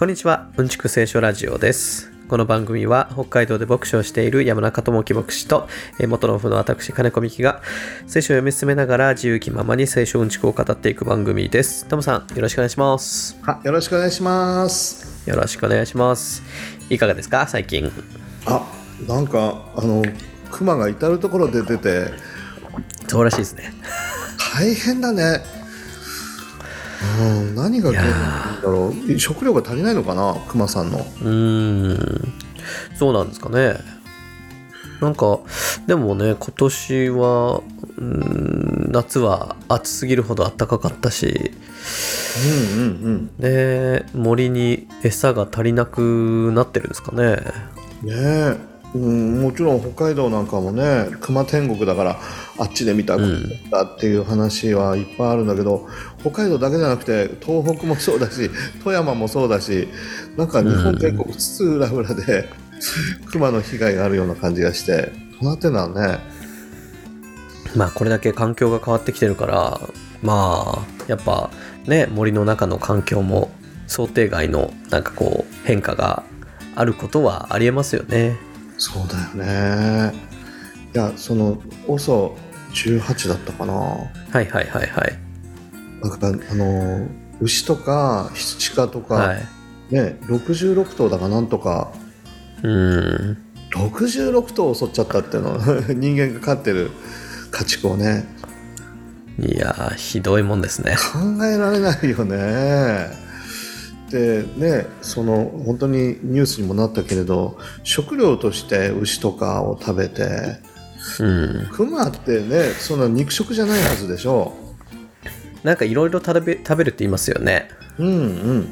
こんにちは、うんちく聖書ラジオです。この番組は北海道で牧師をしている山中智樹牧師とえー元の夫の私金子美希が聖書を読み進めながら自由気ままに聖書うんちくを語っていく番組です。トムさん、よろしくお願いします。はよろしくお願いします。よろしくお願いします。いかがですか？最近。あ、なんかあのクマが至る所で出てそうらしいですね。大変だね。うん、何が原因なんだろう。食料が足りないのかな、クマさんの。うーん、そうなんですかね。なんか、でもね、今年は、ん夏は暑すぎるほど暖かかったし、うんうんうん。で、森に餌が足りなくなってるんですかね。ねえ。うん、もちろん北海道なんかもね熊天国だからあっちで見たんだっていう話はいっぱいあるんだけど、北海道だけじゃなくて東北もそうだし 富山もそうだしなんか日本全国津々浦々で熊の被害があるような感じがしてどうなってんだろうね。まあ、これだけ環境が変わってきてるから、まあ、やっぱね、森の中の環境も想定外のなんかこう変化があることはありえますよね。そうだよね。いやその OSO18 だったかな。はいはいはいはい。なんかあの牛とか羊鹿とか、はい。ね66頭だかなんとかうーん。66頭襲っちゃったっていうの 人間が飼ってる家畜をねいやー、ひどいもんですね。考えられないよね。でねその本当にニュースにもなったけれど食料として牛とかを食べてうん。クマってねそんな肉食じゃないはずでしょなんかいろいろ食べ食べるって言いますよね。うんうん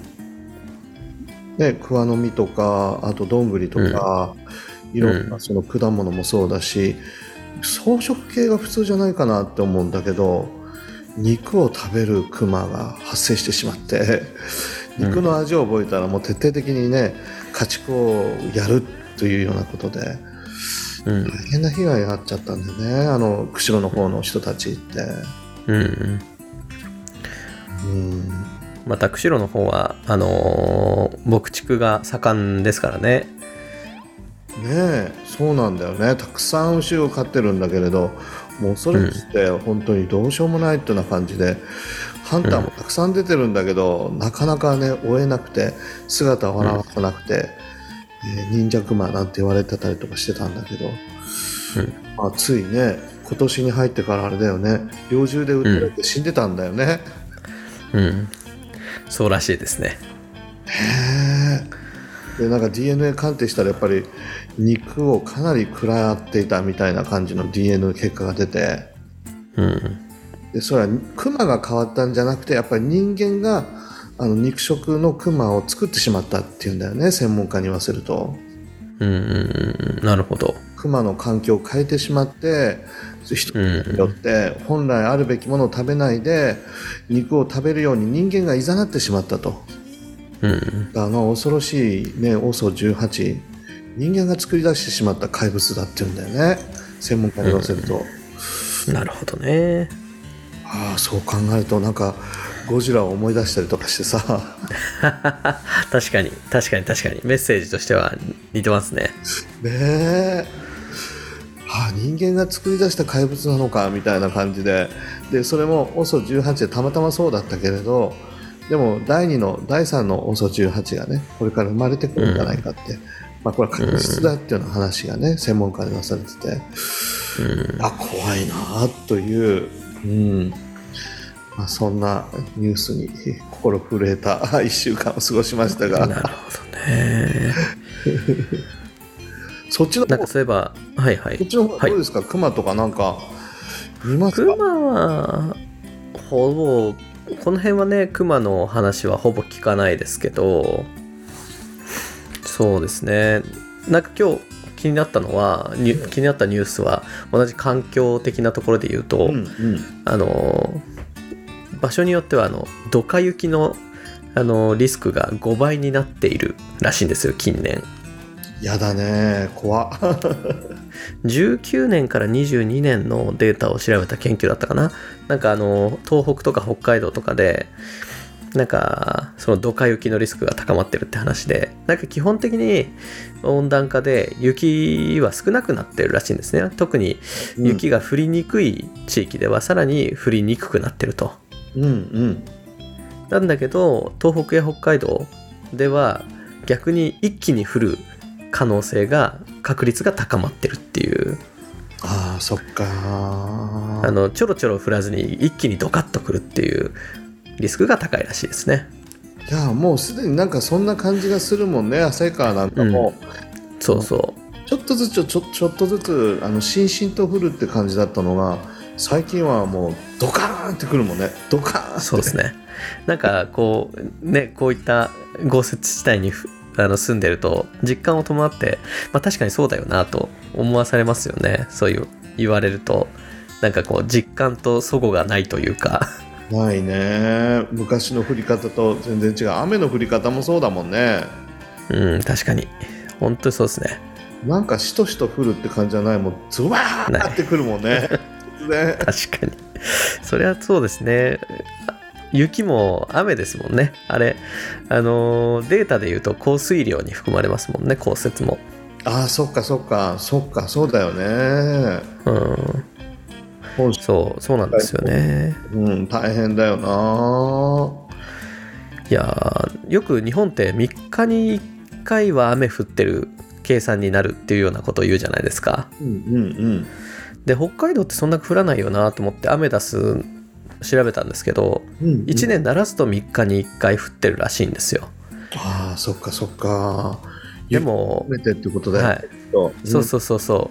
ね桑の実とかあとどんぐりとか、いろんなその果物もそうだし草食系が普通じゃないかなって思うんだけど肉を食べるクマが発生してしまって 肉の味を覚えたらもう徹底的にね家畜をやるというようなことでうん。大変な被害があっちゃったんだよねあの釧路の方の人たちって。うん。うんまた、釧路の方は、あのー牧畜が盛んですからね。ねえそうなんだよねたくさん牛を飼ってるんだけれどもうそれって本当にどうしようもないっていうような感じで、ハンターもたくさん出てるんだけど、なかなかね追えなくて姿を現さなくて、えー忍者クマなんて言われてたりとかしてたんだけど、まあ、ついね今年に入ってからあれだよね猟銃で撃たれて死んでたんだよね。うん。そうらしいですね。へえでなんか DNA 鑑定したらやっぱり肉をかなり食らっていたみたいな感じの DNA 結果が出てうん。でそれはクマが変わったんじゃなくてやっぱり人間があの肉食のクマを作ってしまったっていうんだよね専門家に言わせるとうんうんうん。なるほど。クマの環境を変えてしまって人うんによって本来あるべきものを食べないで肉を食べるように人間がいざなってしまったと。うん。あの恐ろしいね OSO18 人間が作り出してしまった怪物だっていうんだよね専門家に言わせると、なるほどね。ああそう考えるとなんかゴジラを思い出したりとかしてさ 確かに、確かに確かに。メッセージとしては似てますね。ねえああ人間が作り出した怪物なのかみたいな感じででそれも OSO18 でたまたまそうだったけれどでも第2の第3の OSO18 がねこれから生まれてくるんじゃないかって、まあ、これは確実だっていうような話がね専門家でなされてて。うん。あ怖いなという、うんまあ、そんなニュースに心震えた1週間を過ごしましたがなるほどね。そっちの方なんかそういえば、はいはいそっ。ちの方はいどうですか、クマとかなんか見ますか？クマは、ほぼ、この辺はね、クマの話はほぼ聞かないですけど、そうですね。なんか今日気になったのは、ニュ気になったニュースは、同じ環境的なところで言うと、うんうんあの、場所によっては、あの、ドカ雪の、あの、リスクが5倍になっているらしいんですよ、近年。やだね。怖っ。19年から22年のデータを調べた研究だったかな。なんかあの東北とか北海道とかでなんかそのドカ雪のリスクが高まってるって話でなんか基本的に温暖化で雪は少なくなってるらしいんですね。特に雪が降りにくい地域ではさらに降りにくくなってると、うんうん。なんだけど東北や北海道では逆に一気に降る可能性が確率が高まってるっていう。ああそっか。あのちょろちょろ降らずに一気にドカッとくるっていうリスクが高いらしいですね。いやもうすでになんかそんな感じがするもんね旭川なんかも、そうそちょっとずつちょちょちょっとずつあのしんしんと降るって感じだったのが最近はもうドカーンってくるもんね。ドカーンって。うそうですね。なんかこうねこういった豪雪地帯にふあの住んでると実感を伴って、まあ、確かにそうだよなと思わされますよね。そういう言われると。なんかこう実感と齟齬がないというか。ないね。昔の降り方と全然違う。雨の降り方もそうだもんね。うん確かに。本当にそうですね。なんかしとしと降るって感じじゃないもん。ズワーってくるもんね。ね。確かに。それはそうですね雪も雨ですもんね。あれあのーデータで言うと降水量に含まれますもんね降雪も。ああそっかそっか。そっかそうだよね。うん。そうそうなんですよね。うん大変だよな。いやーよく日本って3日に1回は雨降ってる計算になるっていうようなことを言うじゃないですか。うんうんで北海道ってそんな降らないよなと思ってアメダス調べたんですけどうんうん。1年ならすと3日に1回降ってるらしいんですよ。ああそっかそっか。でも含めてってことだよね、はい。と。そうそうそうそ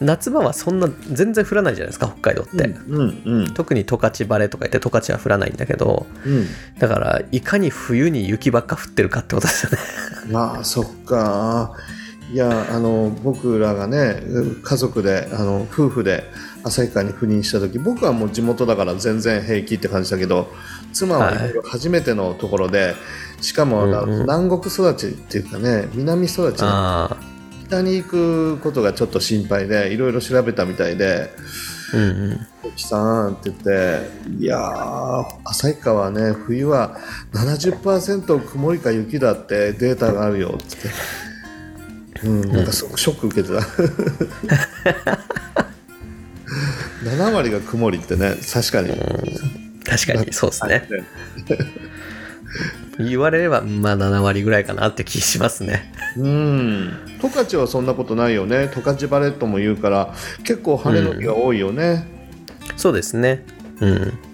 う。夏場はそんな全然降らないじゃないですか北海道って、うんうん特に十勝晴れとか言って十勝は降らないんだけどうん。だからいかに冬に雪ばっか降ってるかってことですよね。ま あそっかいやあの僕らがね家族であの夫婦で旭川に赴任した時僕はもう地元だから全然平気って感じだけど妻は初めてのところで、しかも、なうんうん。南国育ちっていうかね南育ち北に行くことがちょっと心配でいろいろ調べたみたいであうんうん「沖さん」って言って「いやー旭川はね冬は70%曇りか雪だってデータがあるよ」って、うん、なんかすごくショック受けてた。7割が曇りってね確かに、確かにそうですね。言われればまあ7割ぐらいかなって気しますね。うん。十勝はそんなことないよね。十勝バレットも言うから結構晴れの日が多いよね、そうですね。うん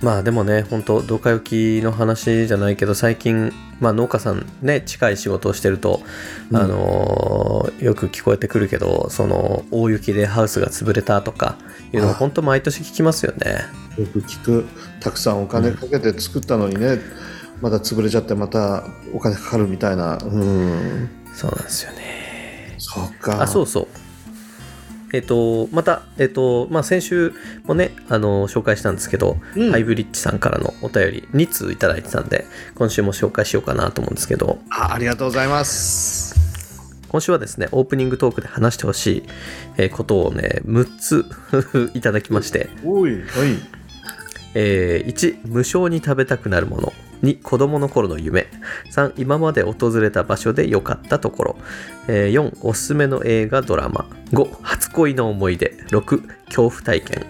まあでもね本当ドカ雪の話じゃないけど最近、まあ、農家さんね近い仕事をしてると、うん。あのーよく聞こえてくるけどその大雪でハウスが潰れたとかいうのをあ。本当毎年聞きますよね。よく聞く。たくさんお金かけて作ったのにね、まだ潰れちゃってまたお金かかるみたいな。うん。そうなんですよね。そうか。あそうそうえっ、とまたえっ、とまあ先週もねあの紹介したんですけど、うん。ハイブリッジさんからのお便り2通いただいてたんで今週も紹介しようかなと思うんですけど。あありがとうございます。今週はですねオープニングトークで話してほしいえーことをね6つ いただきまして、おいはい。えー1無償に食べたくなるもの2子供の頃の夢。3今まで訪れた場所で良かったところ、えー4おすすめの映画ドラマ。5初恋の思い出。6恐怖体験。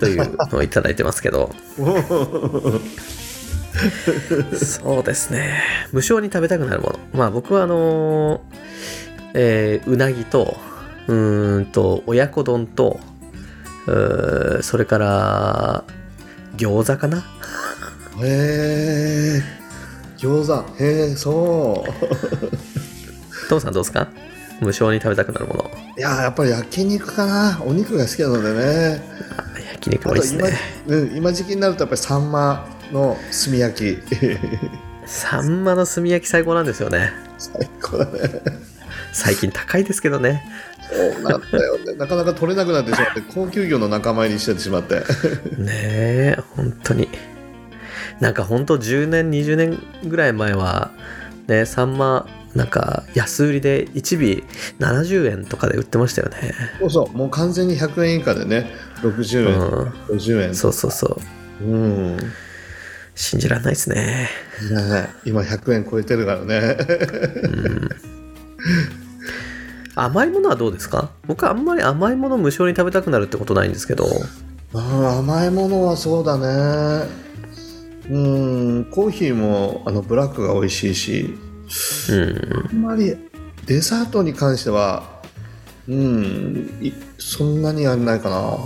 というのをいただいてますけど。そうですね。無償に食べたくなるもの。まあ僕はあのーえーうなぎとうーんと親子丼とそれから餃子かなへえ餃子。へえそう。トムさんどうですか？無償に食べたくなるもの。いややっぱり焼肉かな。お肉が好きなのでね。あ焼肉もいいですね。うん、今時期になるとやっぱりサンマの炭焼き。サンマの炭焼き最高なんですよね。最高だね。最近高いですけどね。そうなんだよね。なかなか取れなくなってしまって高級魚の仲間入りしてしまって。ねえ本当になんか本当10年20年ぐらい前はねサンマなんか安売りで1尾70円とかで売ってましたよね。そうそう。もう完全に100円以下でね60円、うん。50円。そうそうそう。うん。信じられないですね。ね今100円超えてるからね。甘いものはどうですか？僕はあんまり甘いもの無償に食べたくなるってことないんですけど。あ甘いものはそうだね。うん、コーヒーもあのブラックが美味しいし、うん。あんまりデザートに関しては、うん、いそんなにやんないかな。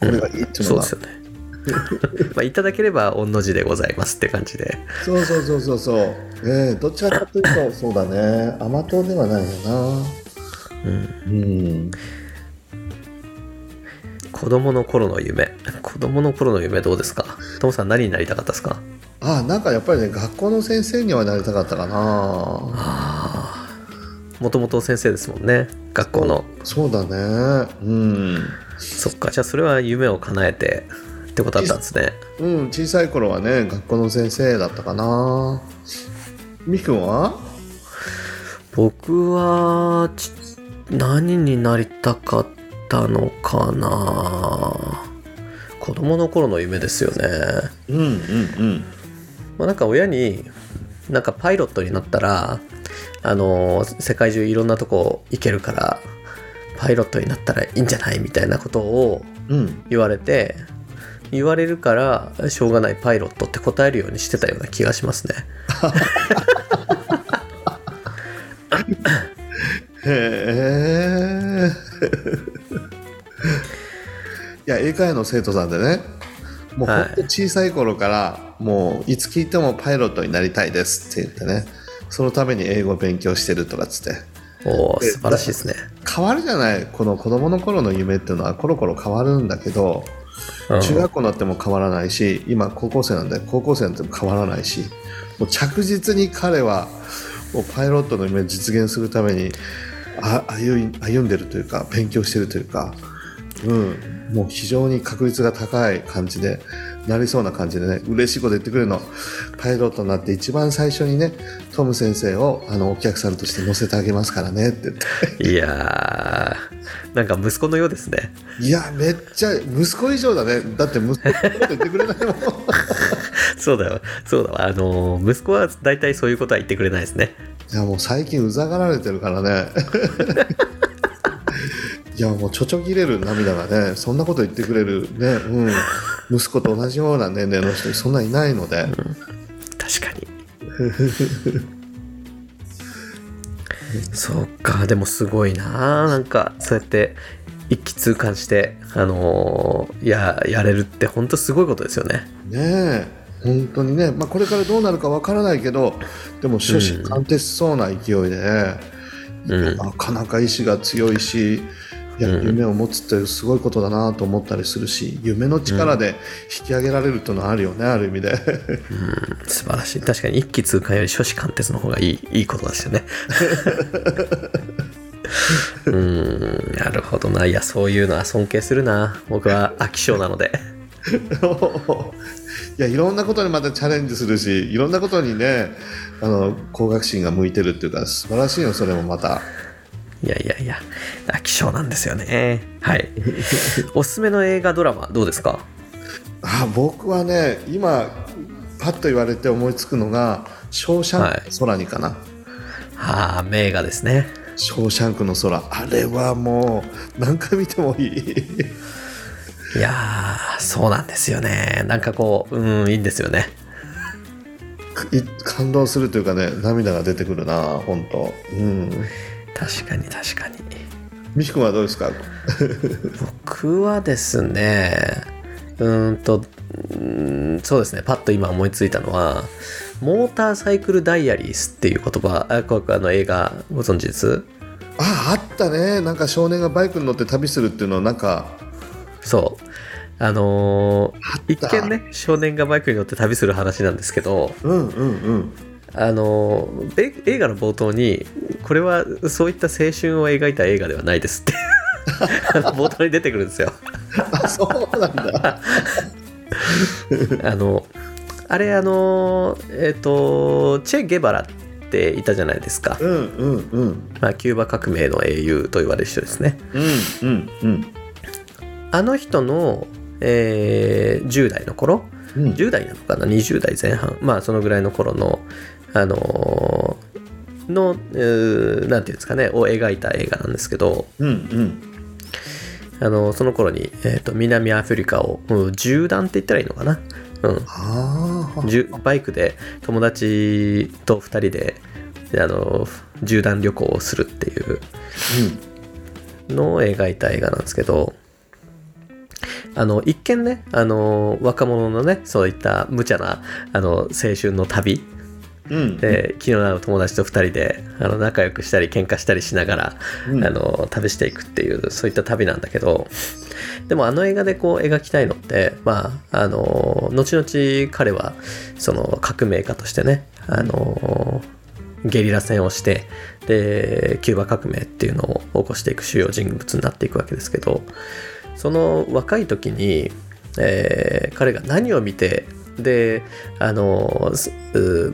これがいいっていうのが。そうですよね。まあ、いただければ御の字でございますって感じで。そうそうそうそうそう。ええどちらかというと、そうだね。甘党ではないよな。うん。子供の頃の夢。子供の頃の夢どうですか？トモさん何になりたかったですか？あなんかやっぱりね、学校の先生にはなりたかったかな。ああ。もともと先生ですもんね。学校の。そうだね。うん。そっか。じゃあそれは夢を叶えてってことだったんですね。うん、小さい頃はね、学校の先生だったかな。みくんは？僕はち何になりたかったのかな子供の頃の夢ですよね。うんうんうん。まあ、なんか親になんかパイロットになったらあの世界中いろんなとこ行けるからパイロットになったらいいんじゃないみたいなことをうん。言われて言われるからしょうがないパイロットって答えるようにしてたような気がしますね。へえ。いや、英会話の生徒さんでね、もうはいほんと小さい頃から、もういつ聞いてもパイロットになりたいですって言ってね、そのために英語を勉強してるとかっつって。おお素晴らしいですね。変わるじゃないこの子供の頃の夢っていうのはコロコロ変わるんだけど、うん中学校になっても変わらないし今高校生なんで高校生になっても変わらないしもう着実に彼はもうパイロットの夢を実現するためにあ歩い歩んでるというか勉強してるというか、うん、もう非常に確率が高い感じでなりそうな感じでね嬉しいこと言ってくれるのパイロットになって一番最初にねトム先生をあのお客さんとして乗せてあげますからねって言って。いやーなんか息子のようですね。いや、めっちゃ、息子以上だね。だって息子って言ってくれないもん。そうだよそうだわあの息子は大体そういうことは言ってくれないですね。いや、もう最近うざがられてるからね。いや、もうちょちょぎれる涙がね、そんなこと言ってくれるね、うん。息子と同じような年齢の人そんないないので。確かに そうかでもすごいななんかそうやって一気通貫してあのーややれるって本当すごいことですよねねえ。本当にね、まあ、これからどうなるかわからないけど、でも、初心貫徹しそうな勢いでね、うん。なかなか意志が強いし、いやうん。夢を持つってすごいことだなと思ったりするし、夢の力で引き上げられるっていうのはあるよね、ある意味で。素晴らしい。確かに一気通貫より初志貫徹の方がいいいいことですよね。うーん。なるほどな。いやそういうのは尊敬するな。僕は飽き性なので いやいろんなことにまたチャレンジするしいろんなことにねあの工学心が向いてるっていうか素晴らしいよそれもまた。いやいやいや飽き性なんですよね。はい。おすすめの映画ドラマどうですか？あ僕はね今パッと言われて思いつくのが「ショーシャンクの空に」かな、ああ名画ですね。ショーシャンクの空。あれはもう何回見てもいいいやーそうなんですよね。なんかこううんいいんですよね。い感動するというかね涙が出てくるな本当。うん。確かに確かに。美樹君はどうですか？僕はですねうーんとうーんそうですね。パッと今思いついたのはモーターサイクルダイアリースっていう言葉あこれあの映画ご存知です？ああったね。なんか少年がバイクに乗って旅するっていうのなんかそう。あのー一見ね少年がバイクに乗って旅する話なんですけどうんうんうん。あのーえ映画の冒頭にこれはそういった青春を描いた映画ではないですって。冒頭に出てくるんですよ。あそうなんだ。あのあれあのえっ、とチェ・ゲバラっていたじゃないですか、うんうんうん。まあ、キューバ革命の英雄と言われる人ですね。うんうんうんあの人の、えー10代の頃うん。10代なのかな？20代前半。まあそのぐらいの頃のあのーのうーなんていうんですかね？を描いた映画なんですけど。うんうん。あのその頃に、えー、と南アフリカを、うん、縦断って言ったらいいのかな、うん、バイクで友達と2人であの縦断旅行をするっていうのを描いた映画なんですけどあの一見ねあの若者のねそういった無茶なあの青春の旅。うん。うんで昨日の友達と2人であの仲良くしたり喧嘩したりしながら、うん。あの旅していくっていうそういった旅なんだけど。でもあの映画でこう描きたいのってまああの後々彼はその革命家としてねあのゲリラ戦をしてでキューバ革命っていうのを起こしていく主要人物になっていくわけですけどその若い時に、えー彼が何を見てであの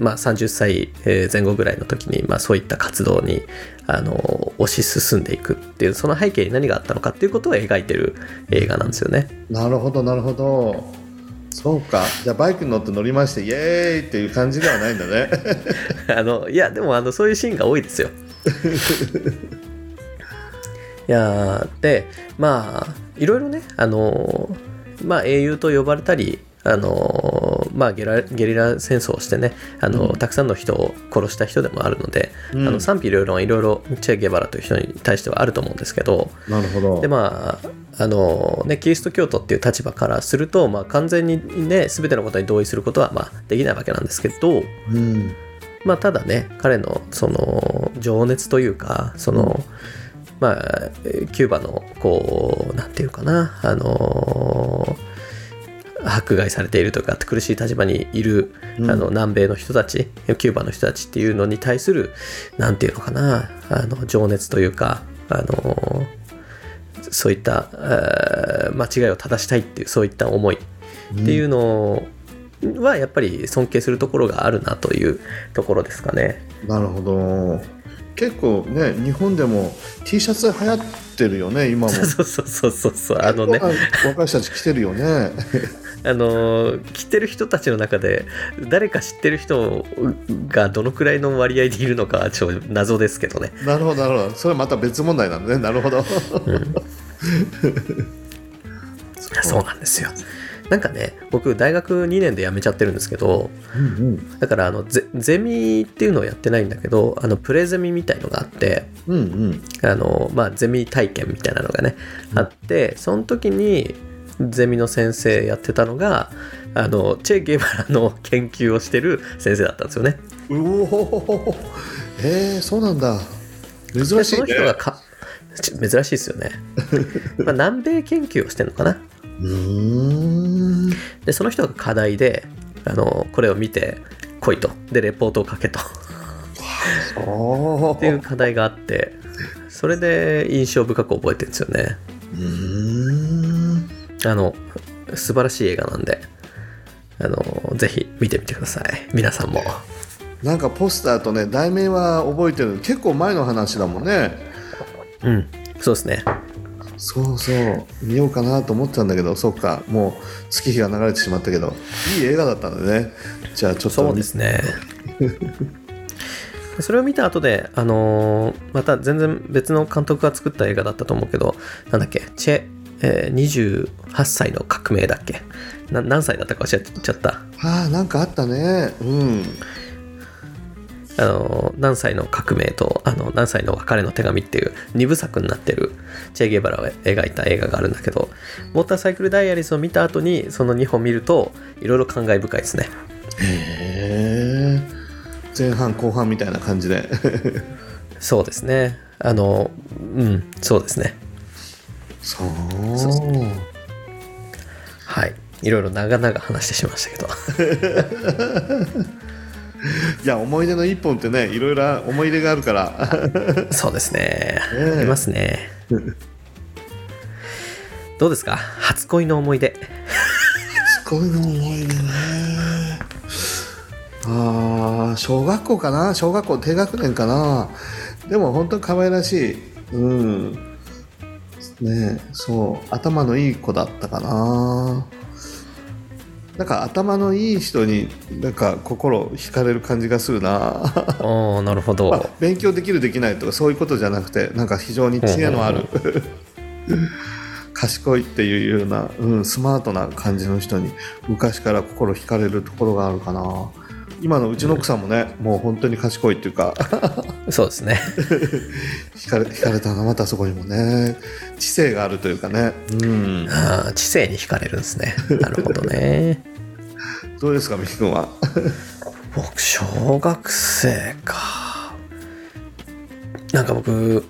まあ、30歳えー前後ぐらいの時に、まあ、そういった活動にあの推し進んでいくっていうその背景に何があったのかっていうことを描いてる映画なんですよね。なるほどなるほどそうかじゃあバイクに乗って乗りましてイエーイっていう感じではないんだね あのいやでもあのそういうシーンが多いですよ。いやーでまあいろいろねあのまあ英雄と呼ばれたりあのまあゲラゲリラ戦争をしてねあの、たくさんの人を殺した人でもあるので、うん。あの賛否両論いろいろチェ・ゲバラという人に対してはあると思うんですけどなるほど。でまああのねキリスト教徒っていう立場からすると、まあ、完全にね全てのことに同意することはまあできないわけなんですけど、うん。まあ、ただね彼のその情熱というかその、まあえーキューバのこうなんていうかなあの迫害されているとか苦しい立場にいる、うんあの南米の人たちキューバの人たちっていうのに対するなんていうのかなあの情熱というかあのそういった、えー間違いを正したいっていうそういった思いっていうのはやっぱり尊敬するところがあるなというところですかね。なるほど結構ね日本でも T シャツ流行ってるよね今も。そうそうそうそうそう。あのね。若い人たち着てるよね。あの着てる人たちの中で誰か知ってる人がどのくらいの割合でいるのかはちょっと謎ですけどね。なるほどなるほど。それまた別問題なんだね。なるほど。そうなんですよ。なんかね僕大学2年で辞めちゃってるんですけどうんだからあのゼゼミっていうのをやってないんだけどあのプレゼミみたいのがあってうんうんあの、まあ、ゼミ体験みたいなのがね、あってその時にゼミの先生やってたのがあのチェ・ゲバラの研究をしてる先生だったんですよね。うおえー、そうなんだ珍しいねの人がかち珍しいですよね。まあ、南米研究をしてるのかな。うーん。でその人が課題であのこれを見て来いと。でレポートを書けと。おっていう課題があってそれで印象深く覚えてるんですよね。うーん。あの素晴らしい映画なんであのぜひ見てみてください。皆さんも。なんかポスターとね題名は覚えてる。結構前の話だもんね。うん。そうですねそうそう。見ようかなと思ってたんだけどそっか。もう月日が流れてしまったけど。いい映画だったんだね。じゃあちょっとそうですね。それを見た後であのーまた全然別の監督が作った映画だったと思うけどなんだっけ？チェ、えー28歳の革命だっけ？な何歳だったか忘れちゃった。ああなんかあったね。うんあの何歳の革命とあの何歳の別れの手紙っていう2部作になってるチェ・ゲバラを描いた映画があるんだけどモーターサイクルダイアリスを見た後にその2本見るといろいろ感慨深いですね。へえ前半後半みたいな感じで。そうですね。あのうんそうですね。そう。はい。いろいろ長々話してしまいましたけど いや思い出の一本ってねいろいろ思い出があるから。そうですね。ねえ。ありますね。どうですか？初恋の思い出。すごいの思い出ね。ああ小学校かな？小学校低学年かな？でも本当に可愛らしい。うん。ねえそう。頭のいい子だったかななんか頭のいい人になんか心惹かれる感じがするな。ああなるほど、まあ、勉強できるできないとかそういうことじゃなくてなんか非常に知恵のある 賢いっていうような、うん、スマートな感じの人に昔から心惹かれるところがあるかな。今のうちの奥さんもね、もう本当に賢いっていうか そうですね。惹かれ惹かれたなまたそこにもね。知性があるというかね、うん、ああ知性に惹かれるんですね。なるほどねどうですかみき君は？僕小学生か。なんか僕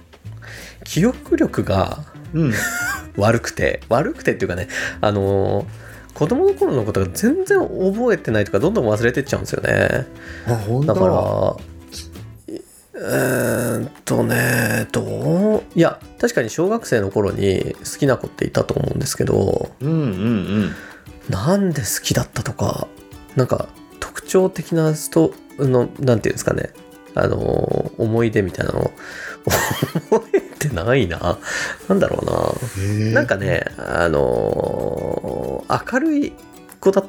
記憶力がうん。悪くて。悪くてっていうかねあのー子供の頃のことが全然覚えてないとかどんどん忘れてっちゃうんですよね。あ本当？だからえーっとねどう？いや確かに小学生の頃に好きな子っていたと思うんですけどうんうんうん。なんで好きだったとかなんか特徴的なストのなんていうんですかね。あの思い出みたいなの。覚えてないな。なんだろうな。なんかね、あのー明るい子だっ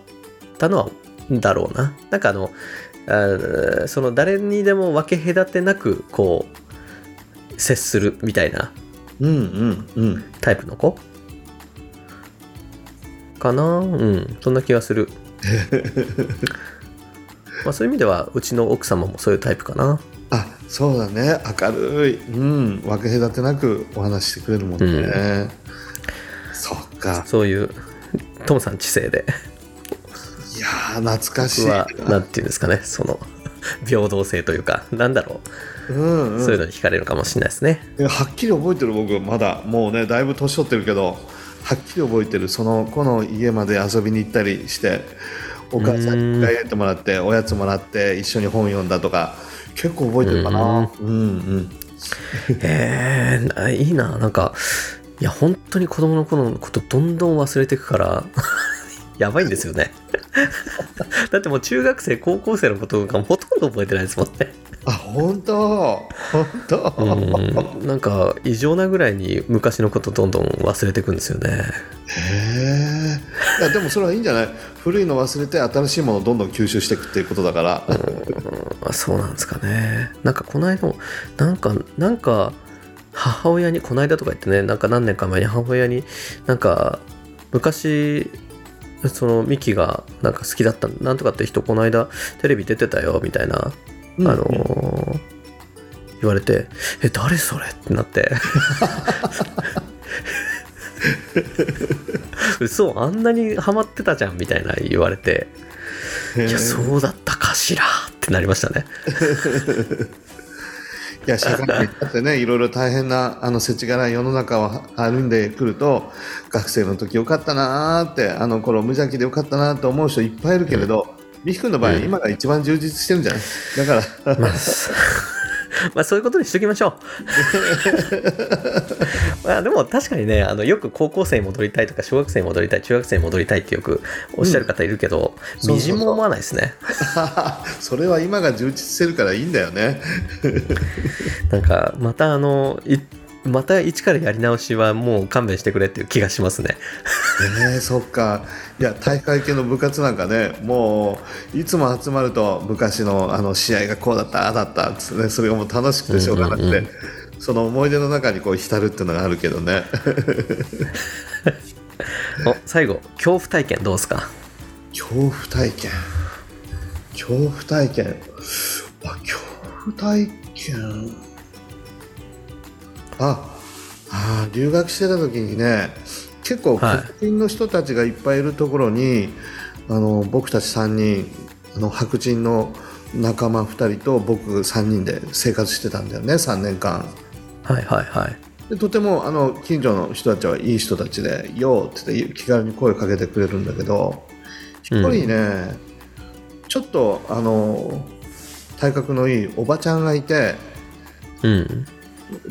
たのはだろうな。なんかあの、あーその誰にでも分け隔てなく、こう、接するみたいな。うんうんうん。タイプの子かな。うん、そんな気がする。まあそういう意味では、うちの奥様もそういうタイプかな。あそうだね。明るい、うん、分け隔てなくお話ししてくれるもんね、そっか。そういう、トムさん知性で。いやー懐かしい僕は、なんていうんですかね、その、平等性というか、なんだろう。うんうん。そういうのに惹かれるかもしれないですね。はっきり覚えてる僕まだ。もうねだいぶ年取ってるけどはっきり覚えてるその子の家まで遊びに行ったりしてお母さんに迎えてもらっておやつもらって一緒に本読んだとか結構覚えてるかなうんうんへえー、いいな。なんか、いや、本当に子供の頃のことどんどん忘れていくから、やばいんですよね。だってもう中学生、高校生のことがほとんど覚えてないですもんね。あ本当？本当、うん、なんか異常なぐらいに昔のことどんどん忘れていくんですよね。へえでもそれはいいんじゃない？古いの忘れて新しいものをどんどん吸収していくっていうことだから。あそうなんですかね。なんかこの間も、なんか、なんか、母親に、この間とか言ってね、なんか何年か前に母親に、なんか、昔、そのミキがなんか好きだったなんとかって人この間テレビ出てたよみたいな、あのー言われて「え誰それ?」ってなって。嘘あんなにハマってたじゃんみたいな言われて「いやそうだったかしら」ってなりましたね。いや社会にだってねいろいろ大変なあの世知辛い世の中を歩んでくると学生の時よかったなーってあの頃無邪気でよかったなと思う人いっぱいいるけれど、美樹君の場合、うん。今が一番充実してるんじゃない？だから。まあ、そまあそういうことにしときましょう。まあでも確かにね、あのよく高校生に戻りたいとか、小学生に戻りたい、中学生に戻りたいってよくおっしゃる方いるけど、うん。みじんも思わないですね。それは今が充実してるからいいんだよね。なんか、またあの、いまた一からやり直しはもう勘弁してくれっていう気がしますね。えー、そっか。いや大会系の部活なんかねもういつも集まると昔のあの試合がこうだったああだったっつってねそれがもう楽しくてしょうがなくて、うんうんうん。その思い出の中にこう浸るっていうのがあるけどね。お最後、恐怖体験どうですか？恐怖体験。恐怖体験。あ恐怖体験ああー留学してた時にね結構はい白人の人たちがいっぱいいるところに、あの僕たち3人あの白人の仲間2人と僕3人で生活してたんだよね3年間はいはいはい。でとてもあの近所の人たちはいい人たちで「よー」って言って気軽に声かけてくれるんだけど一人ね、ちょっとあの体格のいいおばちゃんがいてうん。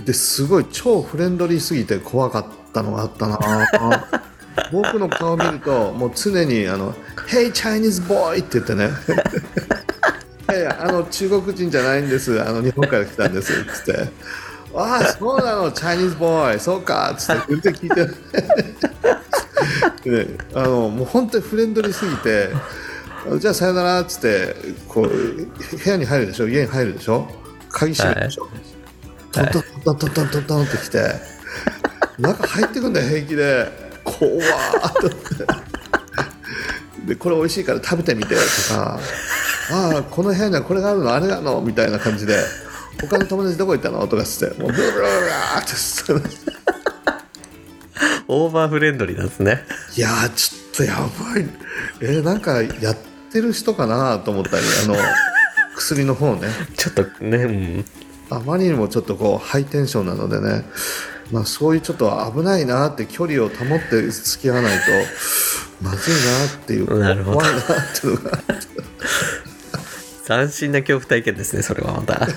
ですごい超フレンドリーすぎて怖かったのがあったな。僕の顔見るともう常にあの「Hey Chinese boy」って言ってね。いやいやあの中国人じゃないんです。あの日本から来たんです。っつって「ああそうなのチャイニーズボーイそうか」っつって全然聞いて であのもう本当にフレンドリーすぎてじゃあさよなら。っつってこう部屋に入るでしょ？家に入るでしょ？鍵閉めるでしょ、トントントントントントントンってきて中入ってくんだよ平気で怖ーって思ってでこれ美味しいから食べてみてとかああこの部屋にはこれがあるのあれなのみたいな感じで他の友達どこ行ったのとかっつってもうブルブルブルーってオーバーフレンドリーなんですねいやーちょっとやばいえーなんかやってる人かなと思ったりあの薬の方ねちょっとねうんあまりにもちょっとこうハイテンションなのでね、まあ、そういうちょっと危ないなって距離を保って付き合わないとまずいなっていう怖いなっていうのが斬新な恐怖体験ですねそれはまた。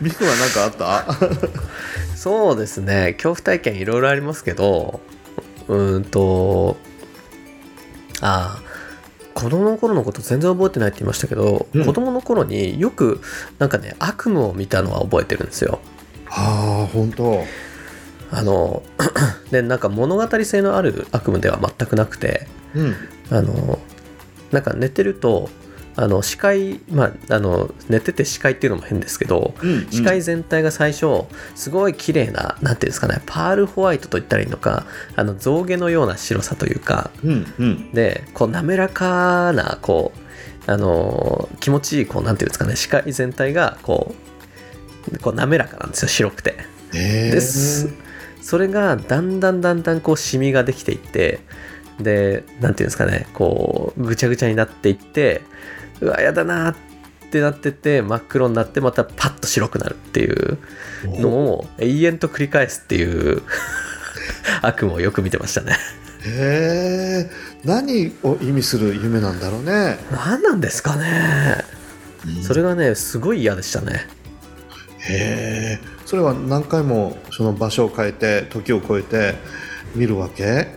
ミクは何かあった？そうですね。恐怖体験いろいろありますけどうーんとああ子供の頃のこと全然覚えてないって言いましたけど、うん。子供の頃によくなんかね悪夢を見たのは覚えてるんですよ。ああ本当。あの でなんか物語性のある悪夢では全くなくてうん。あのなんか寝てるとあの視界まああの寝てて視界っていうのも変ですけどうん視界全体が最初すごい綺麗ななんていうんですかねパールホワイトと言ったらいいのかあの象牙のような白さというか。うんうん。でこう滑らかなこうあの気持ちいいこうなんていうんですかね視界全体がこうこう滑らかなんですよ白くて。えー、です。それがだんだんだんだんこうシミができていってでなんていうんですかねこうぐちゃぐちゃになっていってうわやだなってなってて真っ黒になってまたパッと白くなるっていうのを永遠と繰り返すっていう 悪夢をよく見てましたね。へえ何を意味する夢なんだろうね。何なんですかね。それがねすごい嫌でしたね。へえそれは何回もその場所を変えて時を超えて見るわけ？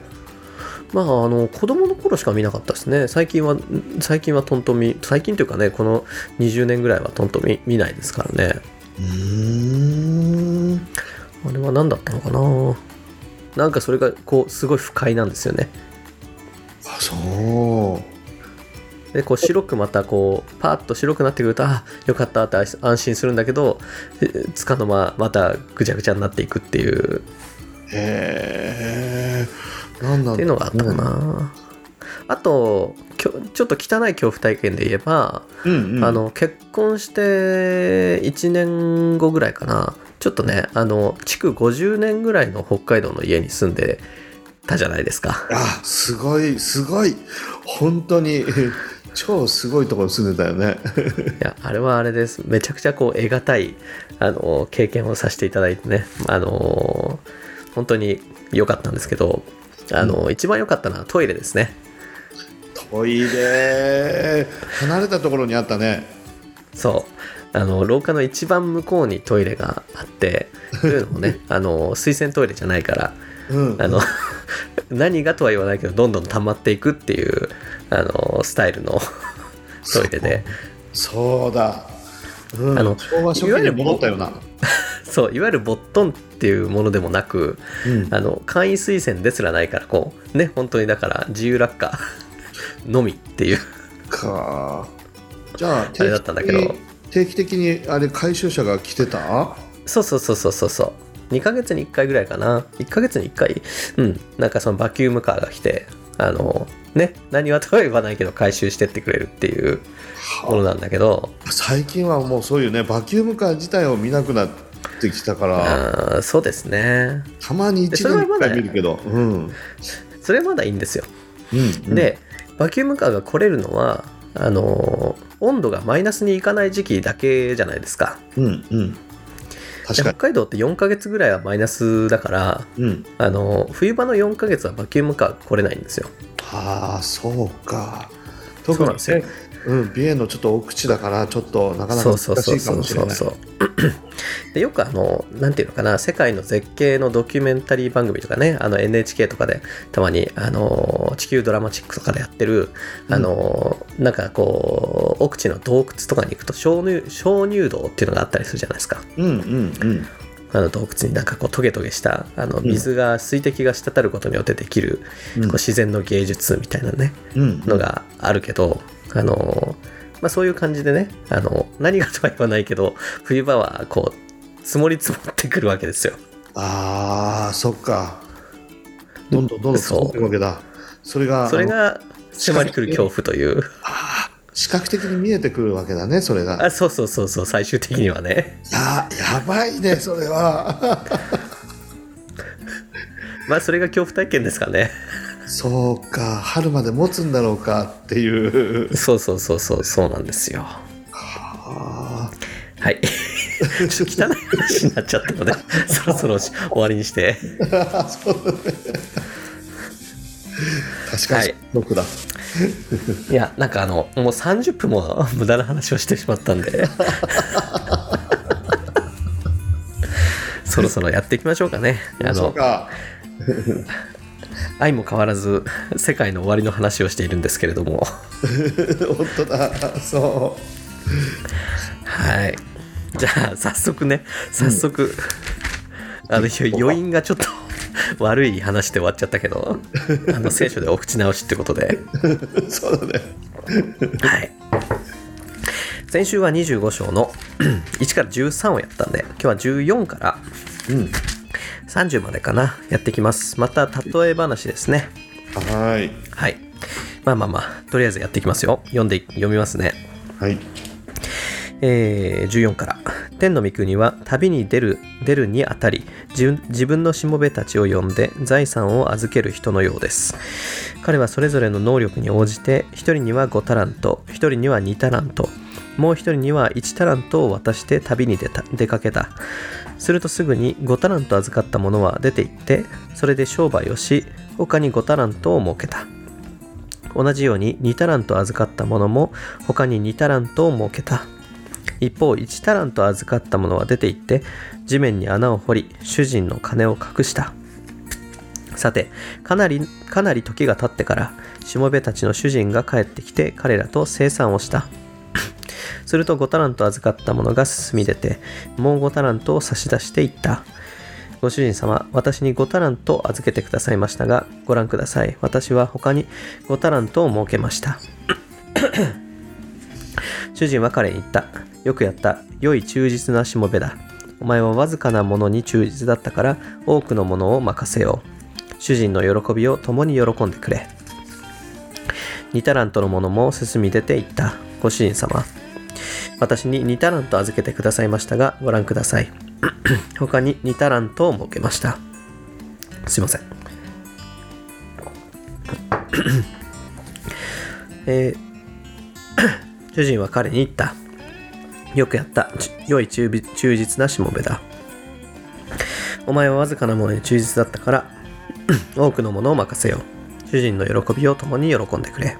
まあ、あの子供の頃しか見なかったですね。最近は最近はトントン見最近というかねこの20年ぐらいはトントン見見ないですからね。うーん。あれは何だったのかな？なんかそれがこうすごい不快なんですよね。あそう。でこう白くまたこうパーッと白くなってくるとあよかったって安心するんだけどえつかの間またぐちゃぐちゃになっていくっていう。へえ何なんだろっていうのがあったかな、あときょちょっと汚い恐怖体験で言えば、うんうん。あの結婚して1年後ぐらいかな。ちょっとねあの築50年ぐらいの北海道の家に住んでたじゃないですか。あすごいすごい。本当に超すごいところに住んでたよね。いやあれはあれです。めちゃくちゃこう得難いあの経験をさせていただいてね。あの本当に良かったんですけどあの、一番良かったのはトイレですね。トイレ。離れたところにあったね。そう。あの廊下の一番向こうにトイレがあって というのもねあの水洗トイレじゃないからうん。あの 何がとは言わないけどどんどん溜まっていくっていうあのスタイルのトイレで。そうだ、うん、あの昭和初期に戻ったよな。そういわゆるボットンっていうものでもなくうん。あの簡易推薦ですらないからこうね本当にだから自由落下 のみっていう。か。じゃああれだったんだけど。定期的にあれ回収車が来てた？そうそうそうそうそうそう。2ヶ月に1回ぐらいかな。1ヶ月に1回。うん。なんかそのバキュームカーが来てあのね何はとは言わないけど回収してってくれるっていうものなんだけど。最近はもうそういうねバキュームカー自体を見なくなってきたから。あーそうですね。たまに一度に一回見るけど、うん。それはまだいいんですよ。うんうん、でバキュームカーが来れるのはあの温度がマイナスにいかない時期だけじゃないですか。うんうん。で確か北海道って4ヶ月ぐらいはマイナスだからにうん。あの冬場の4ヶ月はバキュームカーが来れないんですよ。ああそうか特になんですよ。ねうん、美瑛のちょっと奥地だからちょっとなかなかそう難しいかそう。そうそうもしれない。でよくあのなんていうのかな世界の絶景のドキュメンタリー番組とかねあの NHK とかでたまにあの地球ドラマチックとかでやってるあの、なんかこう奥地の洞窟とかに行くと鍾乳鍾乳洞っていうのがあったりするじゃないですか。うんうんうんあの洞窟になんかこうトゲトゲしたあの水が水滴が滴ることによってできる、うん。こう自然の芸術みたいなねうん。のがあるけど、あのまあ、そういう感じでねあの何がとは言わないけど冬場はこう積もり積もってくるわけですよ。ああそっか。どんどんどんどん積もっていくわけだ。それがそれが迫り来る恐怖という。あー視覚的に見えてくるわけだねそれが。あそうそうそうそう最終的にはね。ややばいねそれは。まあそれが恐怖体験ですかね。そうか春まで持つんだろうかっていう。そうそうそうそうそうなんですよ。あ。はい。ちょっと汚い話になっちゃったので そろそろし終わりにして。ーそうだね。確かにはい。僕だ、いやなんかあのもう30分も 無駄な話をしてしまったんで。そろそろやっていきましょうかね。あの愛も変わらず世界の終わりの話をしているんですけれども。本当だ。そはい。じゃあ早速ね早速、あの余韻がちょっと 悪い話で終わっちゃったけど あの聖書でお口直しってことで。うそうだね。はい。先週は25章の 1から13をやったんで今日は14からうん30までかなやってきます。また例え話ですね。はい。はい。まあまあまあとりあえずやっていきますよ。読んで読みますね。はいえー14から。天の御国は旅に出る出るにあたり自分のしもべたちを呼んで財産を預ける人のようです。彼はそれぞれの能力に応じて一人には5タラント一人には2タラントもう一人には1タラントを渡して旅に出た出かけた。するとすぐに5タラント預かった者は出て行ってそれで商売をし他に5タラントを設けた。同じように2タラント預かった者も他に2タラントを設けた。一方1タラント預かった者は出て行って地面に穴を掘り主人の金を隠した。さてかなりかなり時が経ってからしもべたちの主人が帰ってきて彼らと生産をした。すると5タラント預かった者が進み出てもう5タラントを差し出していった。ご主人様私に5タラント預けてくださいましたがご覧ください。私は他に5タラントを設けました。主人は彼に言った。よくやった。良い忠実なしもべだ。お前はわずかなものに忠実だったから多くのものを任せよう。主人の喜びを共に喜んでくれ。2タラントのものも進み出ていった。ご主人様。私に2タラント預けてくださいましたが、ご覧ください。他に2タラントを設けました。すいません。えー 主人は彼に言った。よくやった。良い忠実なしもべだ。お前はわずかなものに忠実だったから、多くのものを任せよう。主人の喜びを共に喜んでくれ。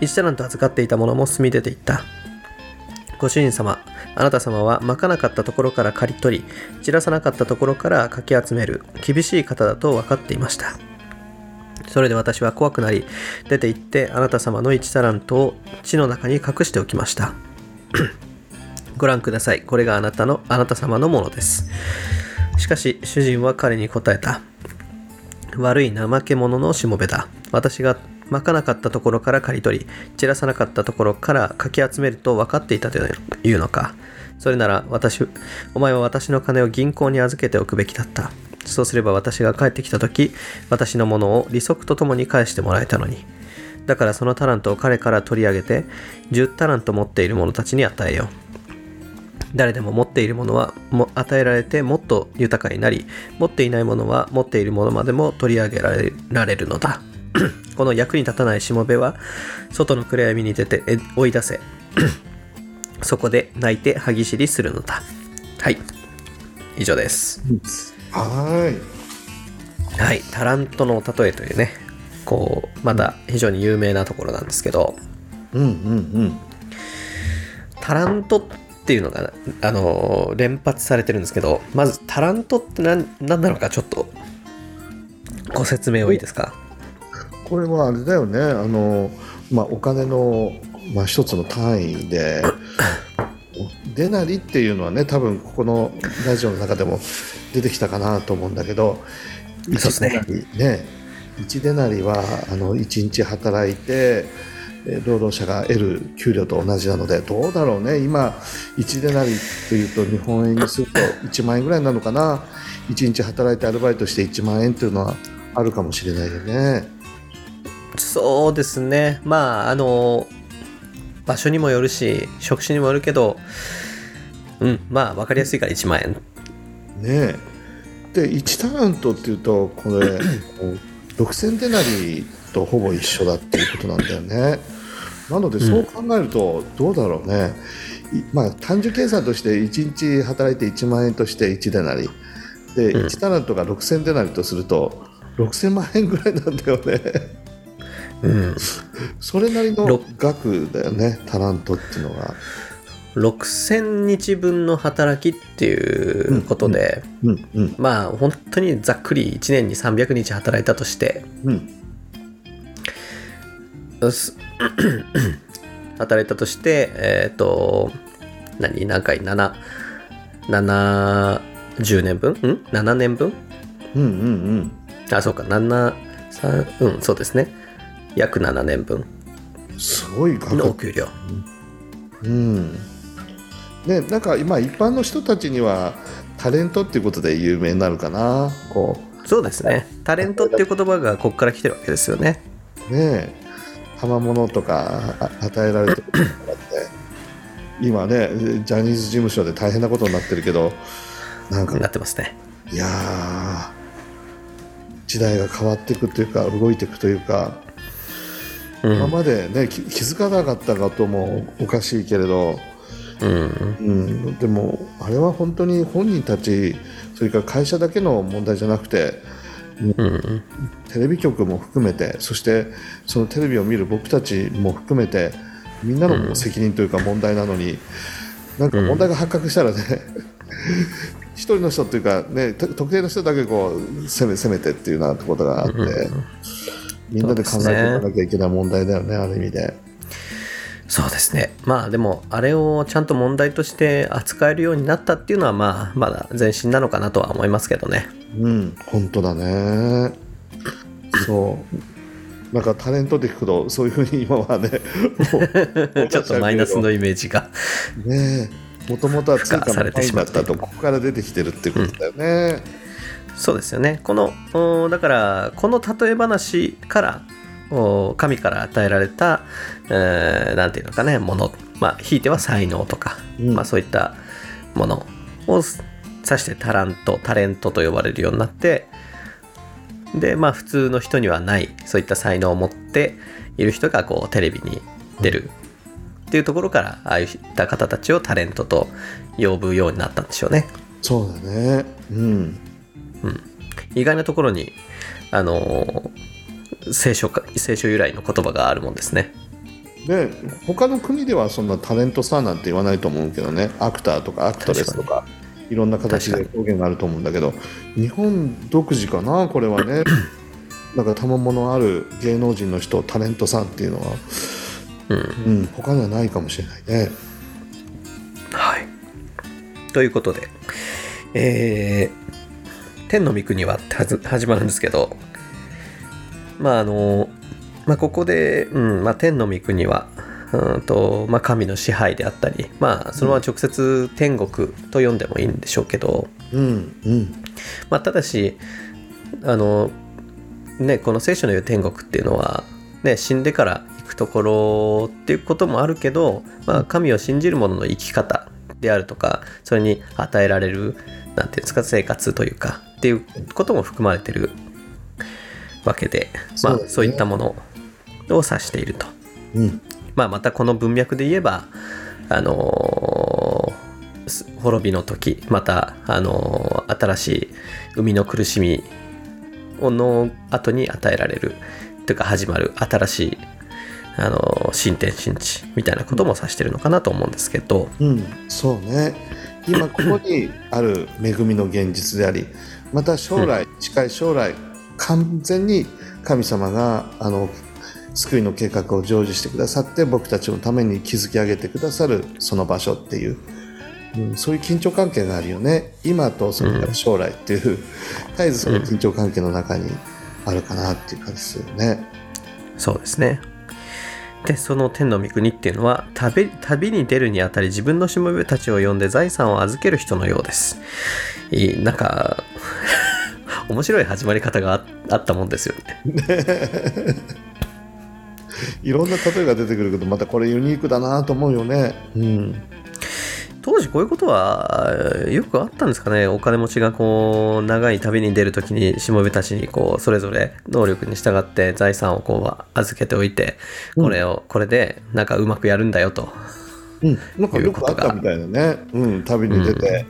一タラント預かっていたものも進み出ていった。ご主人様、あなた様はまかなかったところから刈り取り、散らさなかったところからかき集める厳しい方だと分かっていました。それで私は怖くなり、出て行ってあなた様の一タラントを地の中に隠しておきました。ご覧ください。これがあなたの、あなた様のものです。しかし、主人は彼に答えた。悪い怠け者のしもべだ。私がまかなかったところから刈り取り、散らさなかったところからかき集めると分かっていたというのか。それなら私、お前は私の金を銀行に預けておくべきだった。そうすれば私が帰ってきた時、私のものを利息とともに返してもらえたのに。だからそのタラントを彼から取り上げて、10タラント持っている者たちに与えよう。誰でも持っているものはも与えられてもっと豊かになり、持っていないものは持っているものまでも取り上げられられるのだ。この役に立たないしもべは、外の暗闇に出てえ追い出せ。そこで泣いて歯ぎしりするのだ。はい。以上です。ははい。タラントの例えというね、こう、まだ非常に有名なところなんですけど、い。うんうんうん。タラントっていうのが、あの、連発されてるんですけど、まずタラントって何何なのかちょっとご説明をいいですか？これはあれだよね。あの、まあ、お金の、まあ、一つの単位で、でなりっていうのはね多分ここのラジオの中でも出てきたかなと思うんだけどそうですね1ね1でなりはあの1日働いてえー労働者が得る給料と同じなのでどうだろうね。今1でなりっていうと日本円にすると1万円ぐらいなのかな。1日働いてアルバイトして1万円っていうのはあるかもしれないよね。そうですね。まああの場所にもよるし職種にもよるけどうんまあ分かりやすいから1万円。ねえ。で1タラントっていうとこれ6000デナリとほぼ一緒だっていうことなんだよね。なのでそう考えるとどうだろうね、いまあ単純計算として1日働いて1万円として1デナリでうん。1タラントが6000デナリとすると6000万円ぐらいなんだよね。うん。それなりのろ額だよねタラントっていうのは6000日分の働きっていうことで、うんうんまあ本当にざっくり1年に300日働いたとして 働いたとしてえっ、と何？何回？7 70年分？ん ?7 年分？うんうんうん。あそうか。7 3うんそうですね。約7年分。すごい額。のお給料。うんね、なんか今一般の人たちにはタレントっていうことで有名になるかな。こそうですね。タレントっていう言葉がここから来てるわけですよね。うねえ。賜物とかあ与えられてるって。今ねジャニーズ事務所で大変なことになってるけどなんか。なってますね。いやー時代が変わっていくというか動いていくというか、うん。今までね気気づかなかったこともおかしいけれどうん。うん、でもあれは本当に本人たちそれから会社だけの問題じゃなくてうん。テレビ局も含めてそしてそのテレビを見る僕たちも含めてみんなの責任というか問題なのに、なんか問題が発覚したらね、一人の人っていうか、ね、と特定の人だけこう攻め攻めてっていうようなことがあって、みんなで考えていかなきゃいけない問題だよねある意味で。そうですね。まあでもあれをちゃんと問題として扱えるようになったっていうのはまあまだ前進なのかなとは思いますけどね。うん、本当だね。そう。なんかタレントで聞くと、そういうふうに今はね、ちょっとマイナスのイメージが。ねえ、もともとは通されてしまったと、ここから出てきてるっていうことだよね。そうですよね。このおだからこの例え話からお神から与えられた、えーなんていうのかねものまあひいては才能とか、うんまあ、そういったものを指してタラントタレントと呼ばれるようになってでまあ普通の人にはないそういった才能を持っている人がこうテレビに出るっていうところからああいった方たちをタレントと呼ぶようになったんでしょうね。そうだね。うん。意外なところにあの聖書か聖書由来の言葉があるもんですねで、他の国ではそんなタレントさんなんて言わないと思うけどね、アクターとかアクトレスとか、いろんな形で表現があると思うんだけど、日本独自かな、これはね。なんか賜物ある芸能人の人、タレントさんっていうのは、うん。うん、他にはないかもしれないね。はい。ということでえー天の御国はって始まるんですけどまああのまあここで、うんまあ、天の御国はうんと、まあ、神の支配であったりまあそのまま直接天国と呼んでもいいんでしょうけど、うん、うん、まあ、ただしあのねこの聖書の言う天国っていうのは、ね、死んでから行くところっていうこともあるけど、まあ、神を信じる者の生き方であるとかそれに与えられるなんていうんですか生活というかっていうことも含まれてるわけで、まあそういったものを指していると。うん、まあ、またこの文脈で言えば、あのーす滅びの時また、あのー新しい生みの苦しみの後に与えられるというか始まる新しい、あのー新天新地みたいなことも指してるのかなと思うんですけど、うん、そうね。今ここにある恵みの現実であり、また将来、近い将来、完全に神様があの救いの計画を成就してくださって僕たちのために築き上げてくださるその場所っていううん、そういう緊張関係があるよね今とそれから将来っていう、絶えずその緊張関係の中にあるかなっていう感じするよね。そうですね。でその天の御国っていうのは旅旅に出るにあたり自分のしもべたちを呼んで財産を預ける人のようです。いいなんか 面白い始まり方がああったもんですよね。いろんな例えが出てくるけどまたこれユニークだなと思うよね。うん。当時こういうことはえーよくあったんですかね。お金持ちがこう長い旅に出るときにしもべたちにこうそれぞれ能力に従って財産をこう預けておいてこれを、これでなんかうまくやるんだよと。うん、なんかよくあったみたいだね、うん、旅に出て、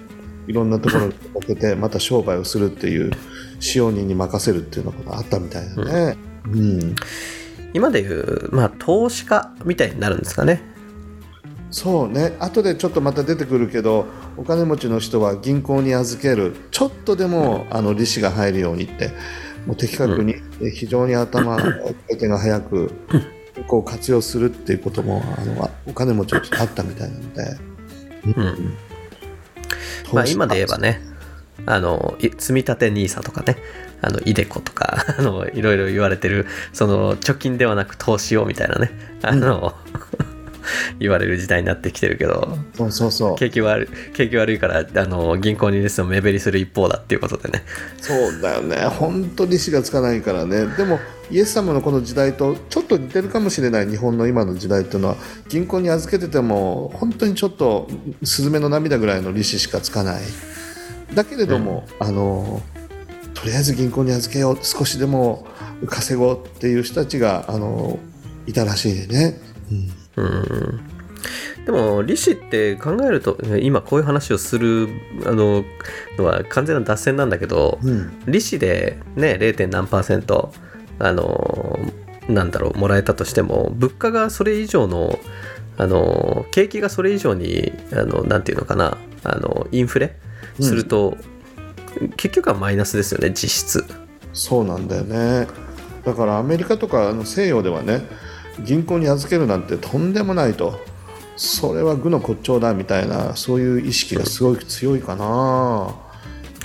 いろんなところに向けてまた商売をするっていう使用人に任せるっていうのがあったみたいだね。うん今でいうまあ投資家みたいになるんですかね。そうね。後でちょっとまた出てくるけどお金持ちの人は銀行に預ける。ちょっとでも、あの利子が入るようにってもう的確に、え非常に頭回転が速くこう活用するっていうこともあのお金持ちはあったみたいなので、うん。まあ今で言えばねあのい積み立て NISA とかねあのイデコとか あのいろいろ言われてるその貯金ではなく投資をみたいなねあの、言われる時代になってきてるけどそうそうそう。景気悪い景気悪いからあの銀行にですの目減りする一方だっていうことでね。そうだよね。本当利子がつかないからね。でもイエス様のこの時代とちょっと似てるかもしれない日本の今の時代っていうのは。銀行に預けてても本当にちょっとスズメの涙ぐらいの利子しかつかないだけれども、あのとりあえず銀行に預けよう少しでも稼ごうっていう人たちがあのいたらしいね、うん。うん。でも利子って考えると今こういう話をするあののは完全な脱線なんだけど、うん。利子でね 0. 何パーセントあのなんだろうもらえたとしても物価がそれ以上のあの景気がそれ以上にあのなんていうのかなあのインフレすると、結局はマイナスですよね実質。そうなんだよね。だからアメリカとかあの西洋ではね銀行に預けるなんてとんでもないと。それは愚の骨頂だみたいなそういう意識がすごい強いかな。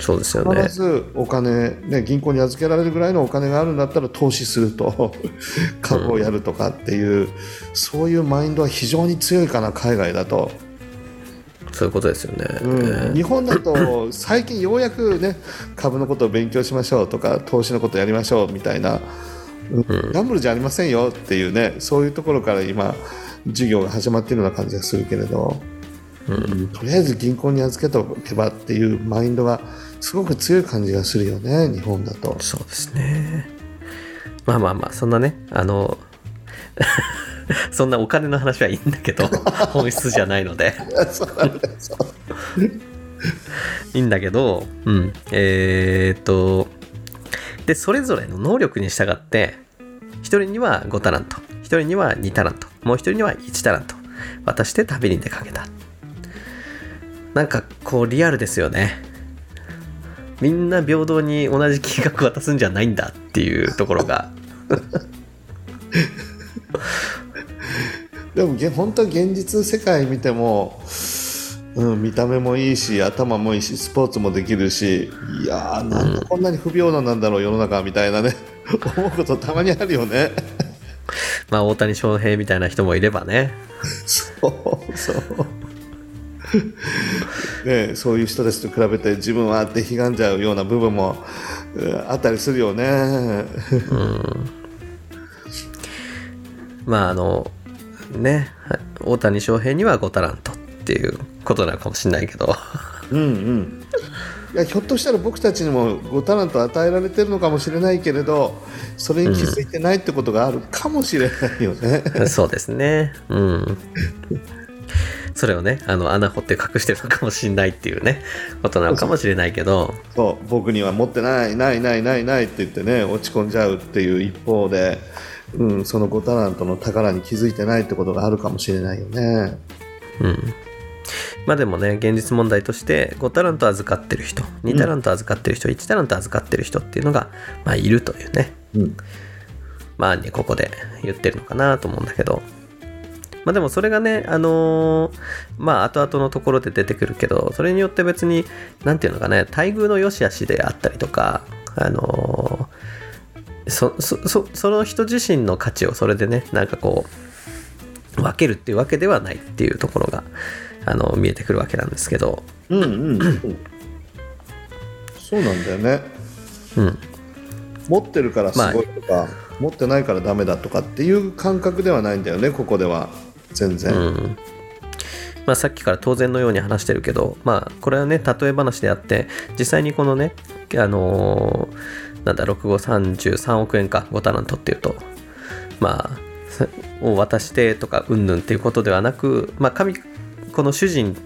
そうですよね。必ずお金、ね、銀行に預けられるぐらいのお金があるんだったら投資すると株をやるとかっていう、そういうマインドは非常に強いかな海外だと。そういうことですよね、うん、日本だと最近ようやくね株のことを勉強しましょうとか投資のことをやりましょうみたいな、うん。ギャンブルじゃありませんよっていうねそういうところから今授業が始まっているような感じがするけれど、うん。とりあえず銀行に預けておけばっていうマインドがすごく強い感じがするよね日本だと。そうですね。まあまあまあそんなねあの そんなお金の話はいいんだけど 本質じゃないので。いいんだけどうん。えーっとでそれぞれの能力に従って1人には5タラント1人には2タラントもう1人には1タラント渡して旅に出かけた。なんかこうリアルですよね。みんな平等に同じ金額渡すんじゃないんだっていうところが でもげ本当は現実世界見ても、うん、見た目もいいし頭もいいしスポーツもできるしいやーなんでこんなに不平等なんだろう世の中みたいなね 思うことたまにあるよね。まあ大谷翔平みたいな人もいればねそうそう。ねそういう人たちと比べて自分はあってひがんじゃうような部分もうんあったりするよね。まああのね大谷翔平には5タラントっていうことなのかもしれないけどうんうん。いやひょっとしたら僕たちにも5タラント与えられてるのかもしれないけれどそれに気づいてないってことがあるかもしれないよね。そうですねうんそれをねあの穴掘って隠してるのかもしれないっていうねことなのかもしれないけどそう僕には持ってないないないないないって言ってね落ち込んじゃうっていう一方で、うん、その5タラントの宝に気づいてないってことがあるかもしれないよね。うん。まあでもね現実問題として5タラント預かってる人2タラント預かってる人、1タラント預かってる人っていうのが、まあ、いるというね。うん。まあねここで言ってるのかなと思うんだけど。まあでもそれがね、あのーまあ後々のところで出てくるけど、それによって別に、なんていうのかね、待遇の良し悪しであったりとか、あのーそそそその人自身の価値をそれでね、なんかこう、分けるっていうわけではないっていうところが、あの見えてくるわけなんですけど、うんうんうん。そうなんだよね。うん、持ってるからすごいとか、持ってないからダメだとかっていう感覚ではないんだよねここでは。全然、うん。まあ、さっきから当然のように話してるけど、まあ、これはね例え話であって実際にこのねあのーなんだ6号33億円か5タラントっていうと。まあさを渡してとかうんぬんっていうことではなく、まあ、神この主人、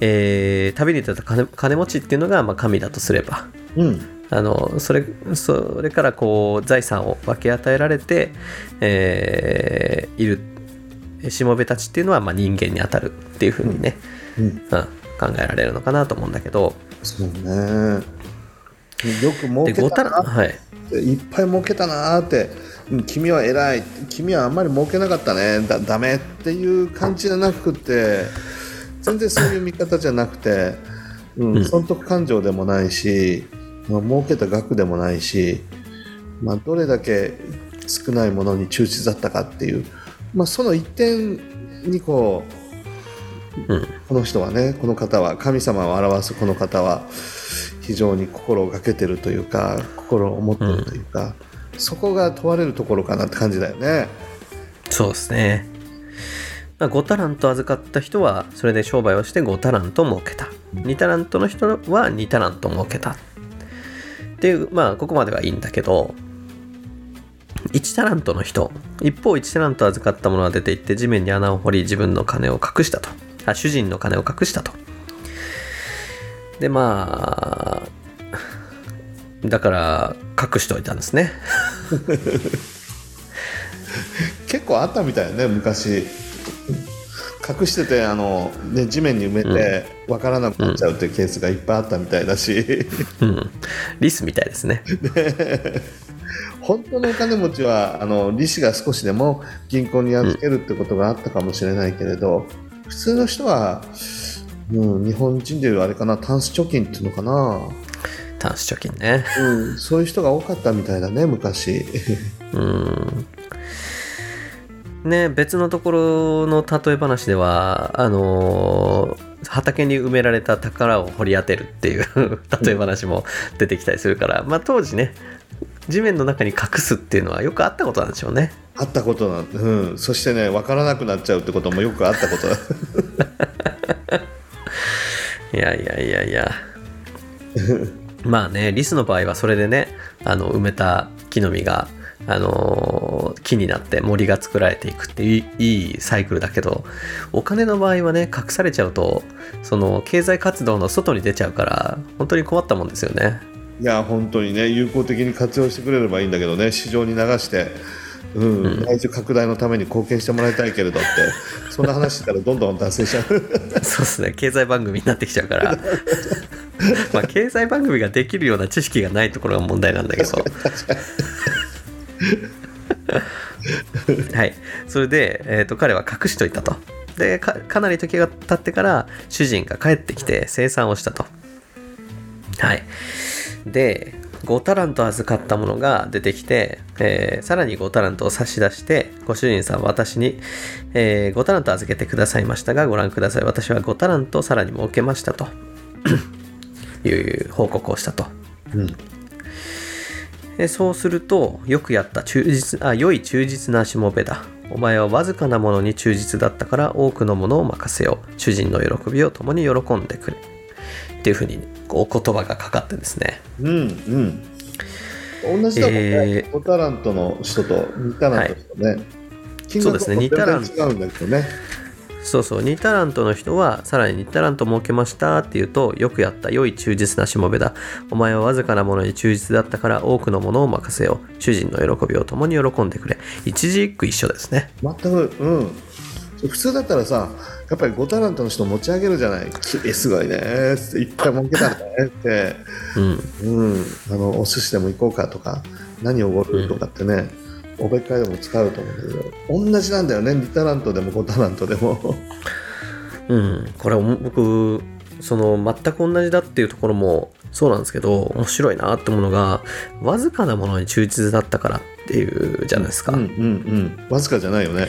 えー旅に出た金金持ちっていうのが、まあ、神だとすれば。うん。あのそれそれからこう財産を分け与えられて、えーいるしもべたちっていうのは、まあ、人間に当たるっていうふうにね、うん。うん。考えられるのかなと思うんだけど。そうねよく儲で5けたなはい。いっぱい儲けたなーって。うん君は偉い。君はあんまり儲けなかったね。だダメっていう感じじゃなくて全然そういう見方じゃなくて、うんうん。損得感情でもないし、まあ、儲けた額でもないし、まあ、どれだけ少ないものに忠実だったかっていう、まあ、その一点にこううん。この人はねこの方は神様を表すこの方は非常に心をかけてるというか心を持ってるというか、そこが問われるところかなって感じだよね。そうですね、5タラント預かった人はそれで商売をして5タラント儲けた。2タラントの人は2タラント儲けた。っていうまあここまではいいんだけど1タラントの人。一方1タラント預かった者は出て行って地面に穴を掘り自分の金を隠したと。あ主人の金を隠したと。でまあだから隠しておいたんですね。結構あったみたいよね昔。隠しててあの、ね、地面に埋めて分からなくなっちゃうっていうケースがいっぱいあったみたいだし、うん。リスみたいですね。本当のお金持ちはあの利子が少しでも銀行に預けるってことがあったかもしれないけれど、普通の人は、うん、日本人でいうあれかなタンス貯金っていうのかな、タンス貯金ね。うん、そういう人が多かったみたいだね昔。うん。ね別のところの例え話ではあのー畑に埋められた宝を掘り当てるっていう 例え話も出てきたりするから、まあ当時ね地面の中に隠すっていうのはよくあったことなんでしょうね。あったことなんうん、そしてね分からなくなっちゃうってこともよくあったこと。だ いやいやいやいや。まあねリスの場合はそれでねあの埋めた木の実があの木になって森が作られていくっていいいいサイクルだけどお金の場合はね隠されちゃうとその経済活動の外に出ちゃうから本当に困ったもんですよね。いや本当にね有効的に活用してくれればいいんだけどね市場に流して、うん。内需拡大のために貢献してもらいたいけれどって。そんな話したらどんどん脱線しちゃう。そうですね。経済番組になってきちゃうから。まあ経済番組ができるような知識がないところが問題なんだけど。はい。それで、えー、と彼は隠しといたと。でかかなり時が経ってから主人が帰ってきて生産をしたと。はい。で5タラント預かったものが出てきて、えーさらに5タラントを差し出してご主人さん私に、えー5タラント預けてくださいましたがご覧ください。私は5タラントさらに儲けましたと。いう報告をしたと。うん。でそうするとよくやった忠実あ良い忠実なしもべだ。お前はわずかなものに忠実だったから多くのものを任せよう。主人の喜びを共に喜んでくれ。っていうふうにこう言葉がかかってですね。うんうん。同じだもんね、えー。5タラントの人と2タラントの人ね、金そうですね。額は2タラン全然違うん。だけどねそうそう。2タラントの人はさらに2タラント儲けましたっていうとよくやった良い忠実なしもべだ。お前はわずかなものに忠実だったから多くのものを任せよう。主人の喜びを共に喜んでくれ。一字一句一緒ですね。全くうん普通だったらさやっぱり5タラントの人持ち上げるじゃない。すごいねーっていっぱい儲けたんだねって。うん。うん、あのお寿司でも行こうかとか何おごるとかってね、おべっかいでも使うと思うんだけど同じなんだよね。2タラントでも5タラントでも。うん、これ僕その全く同じだっていうところもそうなんですけど面白いなって思うのがわずかなものに忠実だったからっていうじゃないですか、うんうんうん。わずかじゃないよね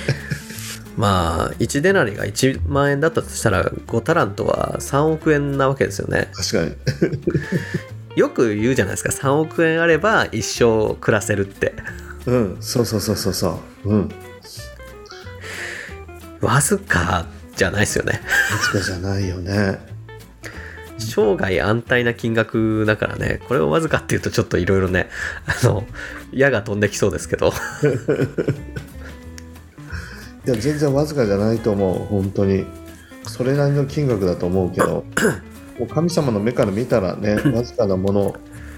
まあ1デナリが1万円だったとしたら5タラントは3億円なわけですよね。確かに。よく言うじゃないですか。3億円あれば一生暮らせるって。うん。そうそうそうそうそう。うん。わずかじゃないですよね。わずかじゃないよね。生涯安泰な金額だからね。これをわずかっていうとちょっといろいろねあの矢が飛んできそうですけど いや全然わずかじゃないと思う。本当に。それなりの金額だと思うけど。もう神様の目から見たらね わずかなもの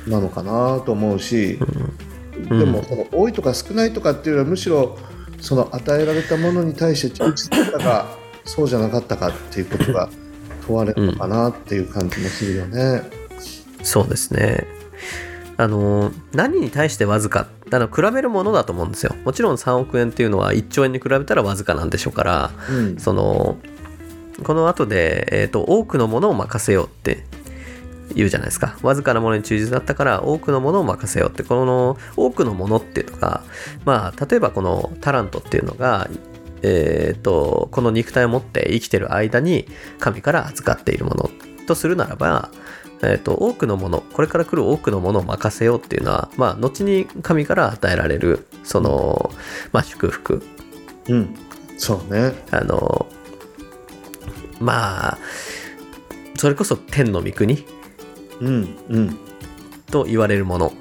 なのかなと思うし、うん。でもその多いとか少ないとかっていうよりはむしろその与えられたものに対して忠実だったかそうじゃなかったかっていうことが 問われるのかなっていう感じもするよね。そうですねあの何に対してわずか？あの比べるものだと思うんですよ。もちろん3億円っていうのは1兆円に比べたらわずかなんでしょうからうん。そのこの後で、えーと多くのものを任せようって言うじゃないですか。わずかなものに忠実だったから多くのものを任せようってこの多くのものっていうのがまあ例えばこのタラントっていうのがえーとこの肉体を持って生きてる間に神から預かっているものとするならば、えー、と多くのものこれから来る多くのものを任せようっていうのはまあ後に神から与えられるその、まあ、祝福。うん、そうね。あのまあそれこそ天の御国うんうん。と言われるもの。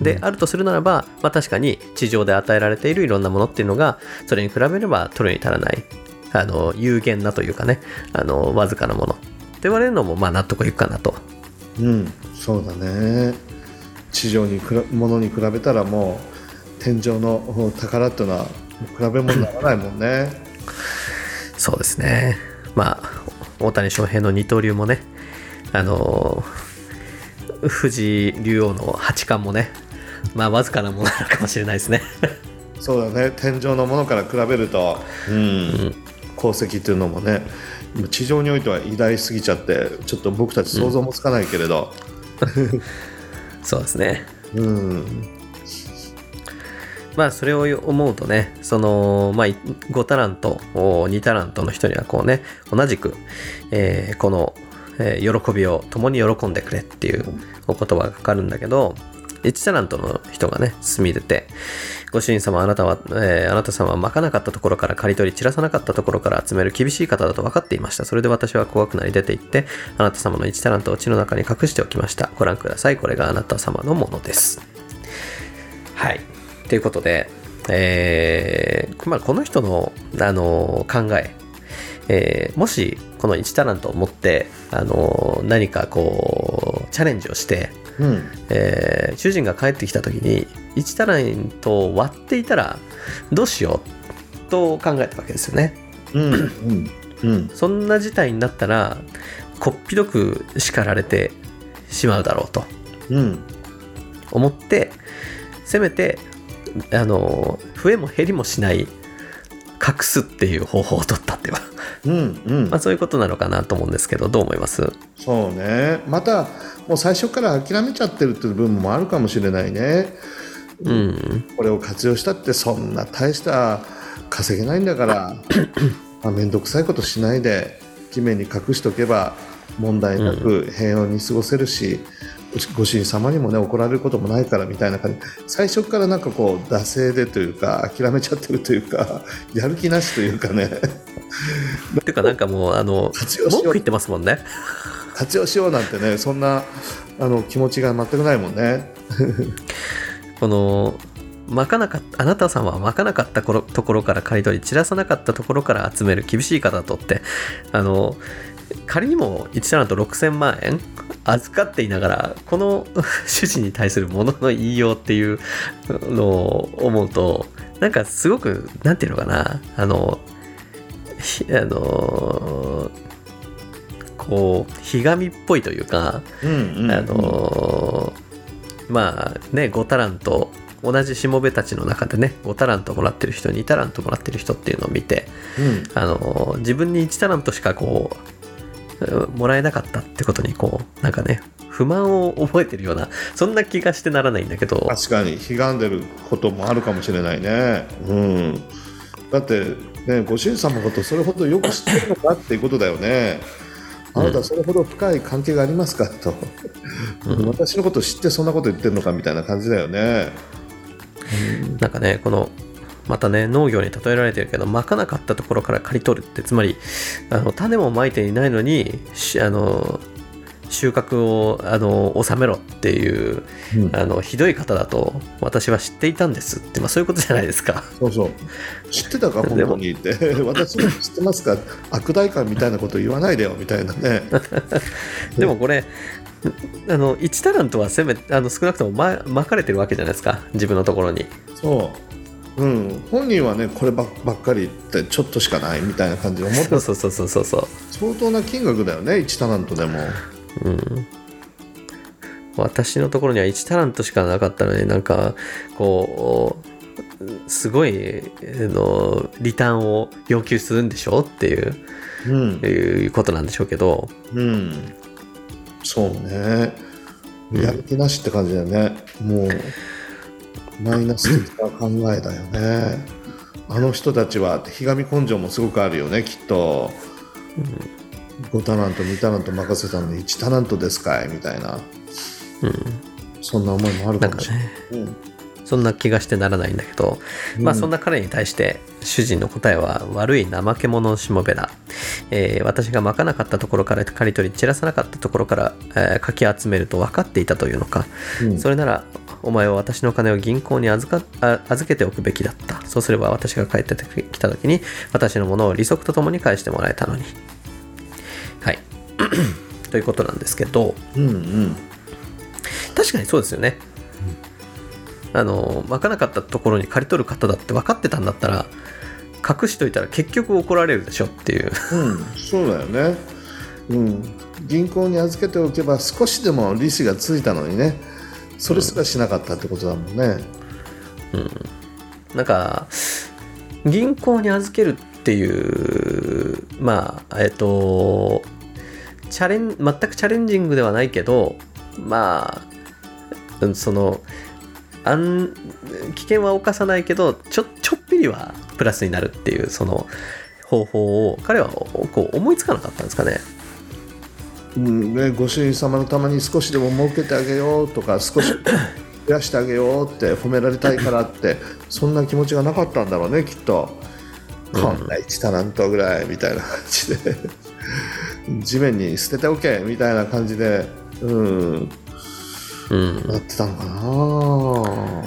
であるとするならば、まあ、確かに地上で与えられているいろんなものっていうのがそれに比べれば取るに足らないあの有限なというかねあのわずかなもの言われるのもまあ納得いくかなとうん、そうだね。地上にくらものに比べたらもう天井の宝っていうのは比べ物にならないもんね。そうですねまあ大谷翔平の二刀流もねあの藤井竜王の八冠もねまあわずかなものなのかもしれないですね そうだね。天井のものから比べると、うん、功績っていうのもね、地上においては偉大すぎちゃって、ちょっと僕たち想像もつかないけれど、そうですね。うん、まあそれを思うとねその、まあ、5タラント2タラントの人にはこうね同じく、えーこの、えー喜びを共に喜んでくれっていうお言葉がかかるんだけど1タラントの人がね進み出てご主人様あなたは、えーあなた様はまかなかったところから刈り取り散らさなかったところから集める厳しい方だと分かっていました。それで私は怖くなり出て行ってあなた様の1タラントを地の中に隠しておきました。ご覧ください。これがあなた様のものです。はい。ということで、えーまあ、この人の、あの考え、えーもしこの1タラントを持って、あの何かこうチャレンジをして、うん、えー主人が帰ってきた時に1タラントを割っていたらどうしようと考えたわけですよね。うん、うん、うん、そんな事態になったらこっぴどく叱られてしまうだろうと。うん、思ってせめてあの増えも減りもしない隠すっていう方法を取ったっては、うん、うん。まあ、そういうことなのかなと思うんですけどどう思います？そうね。また、もう最初から諦めちゃってるっていう部分もあるかもしれないね。うん。これを活用したってそんな大した稼げないんだから まあ面倒くさいことしないで地面に隠しておけば問題なく平穏に過ごせるし、ご主人様にもね怒られることもないからみたいな感じ。最初からなんかこう惰性でというか諦めちゃってるというか やる気なしというかね。っ ていうかなんかもうあの文句言ってますもんね活用しようなんてねそんなあの気持ちが全くないもんね。このまかなかあなた様はまかなかった頃ところから刈り取り散らさなかったところから集める厳しい方とってあの仮にも1タラント6000万円預かっていながらこの主人に対するものの言いようっていうのを思うとなんかすごくなんていうのかなあのあのこうひがみっぽいというかうんうんうんあのーまあね5タラント同じしもべたちの中でね5タラントもらってる人2タラントもらってる人っていうのを見てうんあの自分に1タラントしかこううんもらえなかったってことにこうなんかね不満を覚えてるようなそんな気がしてならないんだけど確かに悲願でることもあるかもしれないね。うん、だって、ね、ご主人様のことそれほどよく知ってるのかっていうことだよね。あなたそれほど深い関係がありますか？と、私のこと知ってそんなこと言ってるのか？みたいな感じだよね。なんかねこのまたね農業に例えられてるけどまかなかったところから刈り取るってつまりあの種もまいていないのにしあの収穫をあの収めろっていううんあのひどい方だと私は知っていたんですって、まあ、そういうことじゃないですか。そうそう知ってたか本当にって 私の知ってますか悪代官みたいなこと言わないでよみたいなね。でもこれあの1タラントはせめあの少なくともままかれてるわけじゃないですか自分のところに。そう、うん、本人はねこればっかりってちょっとしかないみたいな感じで思ってそうそうそうそうそうそう。相当な金額だよね1タラントでも。うん、私のところには1タラントしかなかったのになんかこうすごいあのリターンを要求するんでしょっていううん。いうことなんでしょうけど。うん、そうね、やる気なしって感じだよね、もう、マイナス的な考えだよね。あの人たちは、ひがみ根性もすごくあるよね、きっと。5タラント、2タラント任せたのに1タラントですかい？みたいな、そんな思いもあるかもしれない。うん。そんな気がしてならないんだけど、まあそんな彼に対して主人の答えは悪い怠け者のしもべだ、えー私がまかなかったところから刈り取り散らさなかったところから、えーかき集めると分かっていたというのか、うん。それならお前は私の金を銀行に預かあ預けておくべきだった。そうすれば私が帰ってきた時に私のものを利息とともに返してもらえたのに。はい ということなんですけどうんうん。確かにそうですよね、あのまかなかったところに借り取る方だって分かってたんだったら隠しといたら結局怒られるでしょっていう。うん、そうだよね、うん、銀行に預けておけば少しでも利子がついたのにね。それすらしなかったってことだもんね、なんか銀行に預けるっていうまあえっとチャレン全くチャレンジングではないけどまあうんそのあん危険は冒さないけどちょちょっぴりはプラスになるっていうその方法を彼はこう思いつかなかったんですかね。うんね、ご主人様のために少しでも儲けてあげようとか少し増やしてあげようって褒められたいからって そんな気持ちがなかったんだろうねきっと、こんな1タラントぐらいみたいな感じで地面に捨てておけみたいな感じでうん。うん、なってたのかな。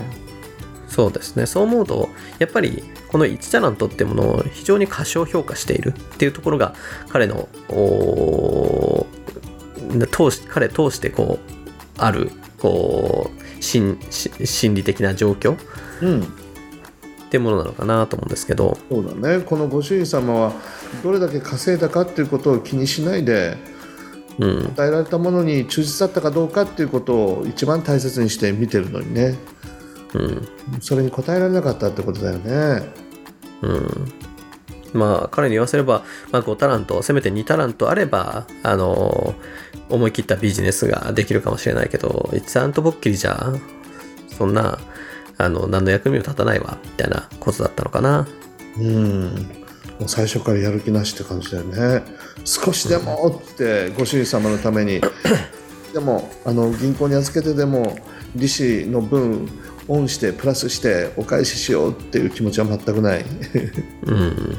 そうですね。そう思うとやっぱりこの1タラントってものを非常に過小評価しているっていうところが彼の通し彼通してこうあるこう心理的な状況っうんていうものなのかなと思うんですけど。そうだね。このご主人様はどれだけ稼いだかっていうことを気にしないでうん。与えられたものに忠実だったかどうかっていうことを一番大切にして見てるのにね。うん。それに応えられなかったってことだよね。うん。まあ彼に言わせれば、まあ、5タラントせめて2タラントあればあの思い切ったビジネスができるかもしれないけど1タラントぼっきりじゃそんなあの何の役にも立たないわみたいなことだったのかな。うん。もう最初からやる気なしって感じだよね。少しでもってご主人様のために。でもあの銀行に預けてでも利子の分オンしてプラスしてお返ししようっていう気持ちは全くない。うん。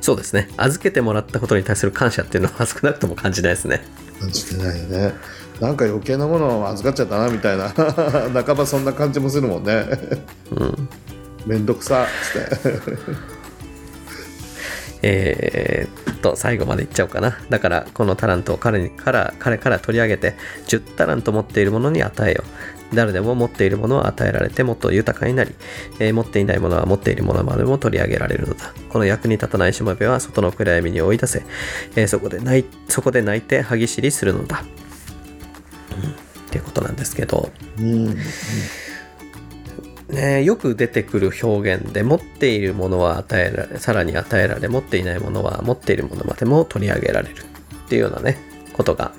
そうですね。預けてもらったことに対する感謝っていうのは少なくとも感じないですね。感じてないよねなんか余計なものを預かっちゃったなみたいな。半ばそんな感じもするもんね。うん。めんどくさっつって。えーっと最後までいっちゃおうかな。だからこのタラントを彼にから彼から取り上げて10タラント持っているものに与えよう。誰でも持っているものを与えられてもっと豊かになり、えー持っていないものは持っているものまでも取り上げられるのだ。この役に立たないしもべは外の暗闇に追い出せ、えーそこで泣いそこで泣いて歯ぎしりするのだ、うんっていうことなんですけどうんね、よく出てくる表現で持っているものは与えられさらに与えられ持っていないものは持っているものまでも取り上げられるっていうようなねことが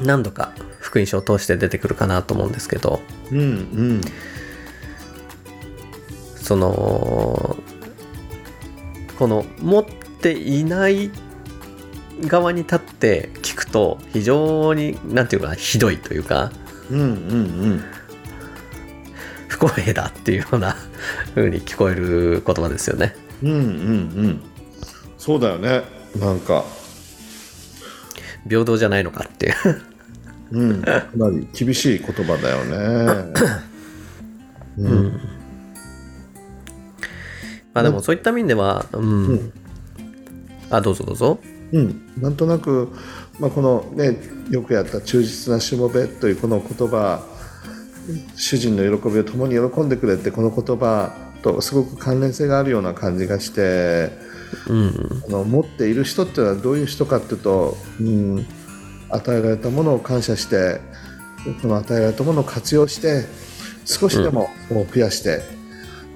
何度か福音書を通して出てくるかなと思うんですけど。うんうん。そのこの持っていない側に立って聞くと非常になんていうかひどいというかうんうん不公平だっていうような 風に聞こえる言葉ですよね。うんうんうんうんそうだよねなんか平等じゃないのかっていう。うんかなり厳しい言葉だよねうんまあでもそういった意味では、うん。うんあ、どうぞどうぞ。うん、なんとなく、まあ、このねよくやった忠実なしもべというこの言葉主人の喜びを共に喜んでくれってこの言葉とすごく関連性があるような感じがしてうん。あの持っている人っていうのはどういう人かっていうと、うん、与えられたものを感謝してこの与えられたものを活用して少しでも増やして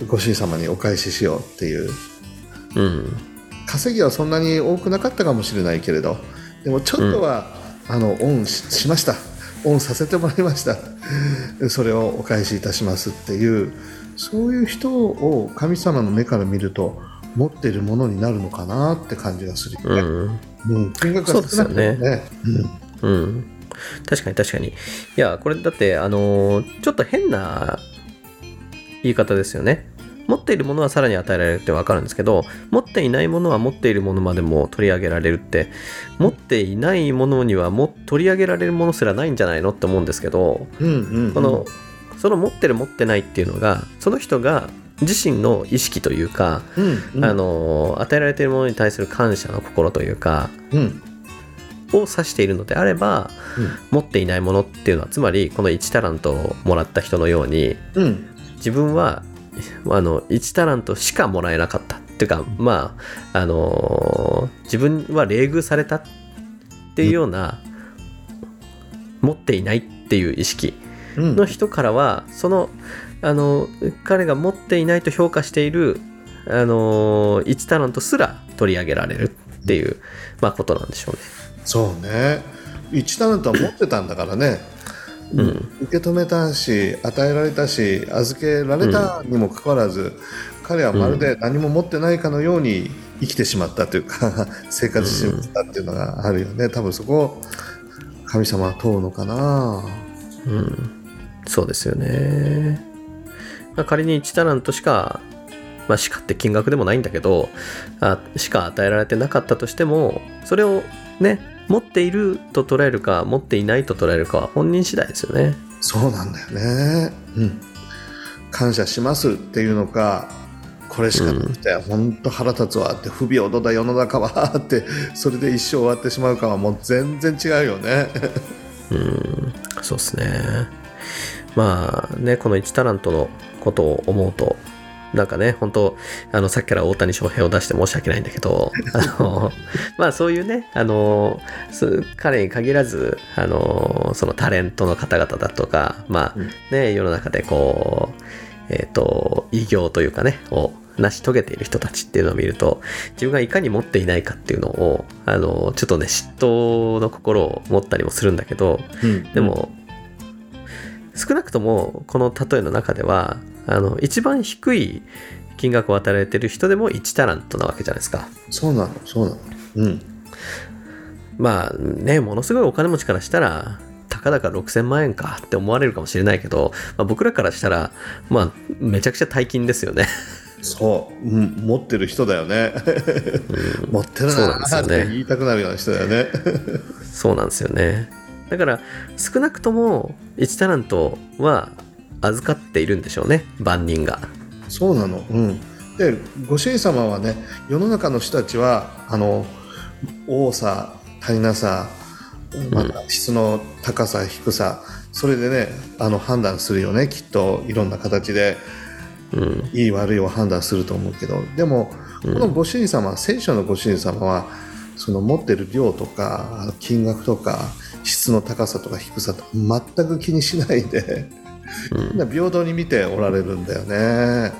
ご主人様にお返ししようっていううん。稼ぎはそんなに多くなかったかもしれないけれどでもちょっとは、あのオンししましたオンさせてもらいました それをお返しいたしますっていうそういう人を神様の目から見ると持っているものになるのかなって感じがするうよね、ん。うん金額が少なくてねうん。確かに確かに。いや、これだって、あのーちょっと変な言い方ですよね。持っているものはさらに与えられるってわかるんですけど、持っていないものは持っているものまでも取り上げられるって、持っていないものにはも取り上げられるものすらないんじゃないのって思うんですけど、うんうんうん。この、その持ってる持ってないっていうのが、その人が自身の意識というか、うんうん。あの与えられているものに対する感謝の心というかうん。を指しているのであれば、うん。持っていないものっていうのはつまりこの1タラントをもらった人のようにうん。自分はあの1タラントしかもらえなかった。っていうかまああの自分は冷遇されたっていうような、持っていないっていう意識うん。の人からはそのあの彼が持っていないと評価しているあの1タラントすら取り上げられるっていう、まあ、ことなんでしょうね。そうね。1タレントは持ってたんだからね、うん。受け止めたし与えられたし預けられたにもかかわらず、彼はまるで何も持ってないかのように生きてしまったというか 生活してしまったっていうのがあるよね。多分そこを神様は問うのかな。うん、そうですよね。まあ、仮に1タラントしか、まあ、しかって金額でもないんだけどあしか与えられてなかったとしてもそれをね持っていると捉えるか持っていないと捉えるかは本人次第ですよね。そうなんだよねうん感謝しますっていうのかこれしかなくて、本当腹立つわって不平等だ世の中はってそれで一生終わってしまうかはもう全然違うよねうんそうですね。まあねこの1タラントのことを思うとなんかね本当あのさっきから大谷翔平を出して申し訳ないんだけどあの まあそういうねあのす彼に限らずあのそのタレントの方々だとかまあうん。ね世の中でこうえっ、と偉業というかねを成し遂げている人たちっていうのを見ると自分がいかに持っていないかっていうのをあのちょっとね嫉妬の心を持ったりもするんだけどでも、少なくともこの例えの中ではあの一番低い金額を与えられてる人でも1タラントなわけじゃないですか。そうなのそうなの。うん。まあねものすごいお金持ちからしたらたかだか6000万円かって思われるかもしれないけど、まあ、僕らからしたらまあめちゃくちゃ大金ですよね。そう、うん、持ってる人だよね。持ってるそうなんなーっですよね。て言いたくなるような人だよね。そうなんですよね。だから少なくとも1タラントは預かっているんでしょうね万人が。そうなの。うん。でご主人様はね世の中の人たちはあの多さ足りなさまた質の高さ低さそれでねあの判断するよねきっといろんな形で。うん。いい悪いを判断すると思うけど。でもこのご主人様、聖書のご主人様はその持ってる量とか金額とか質の高さとか低さとか全く気にしないでみんな平等に見ておられるんだよね。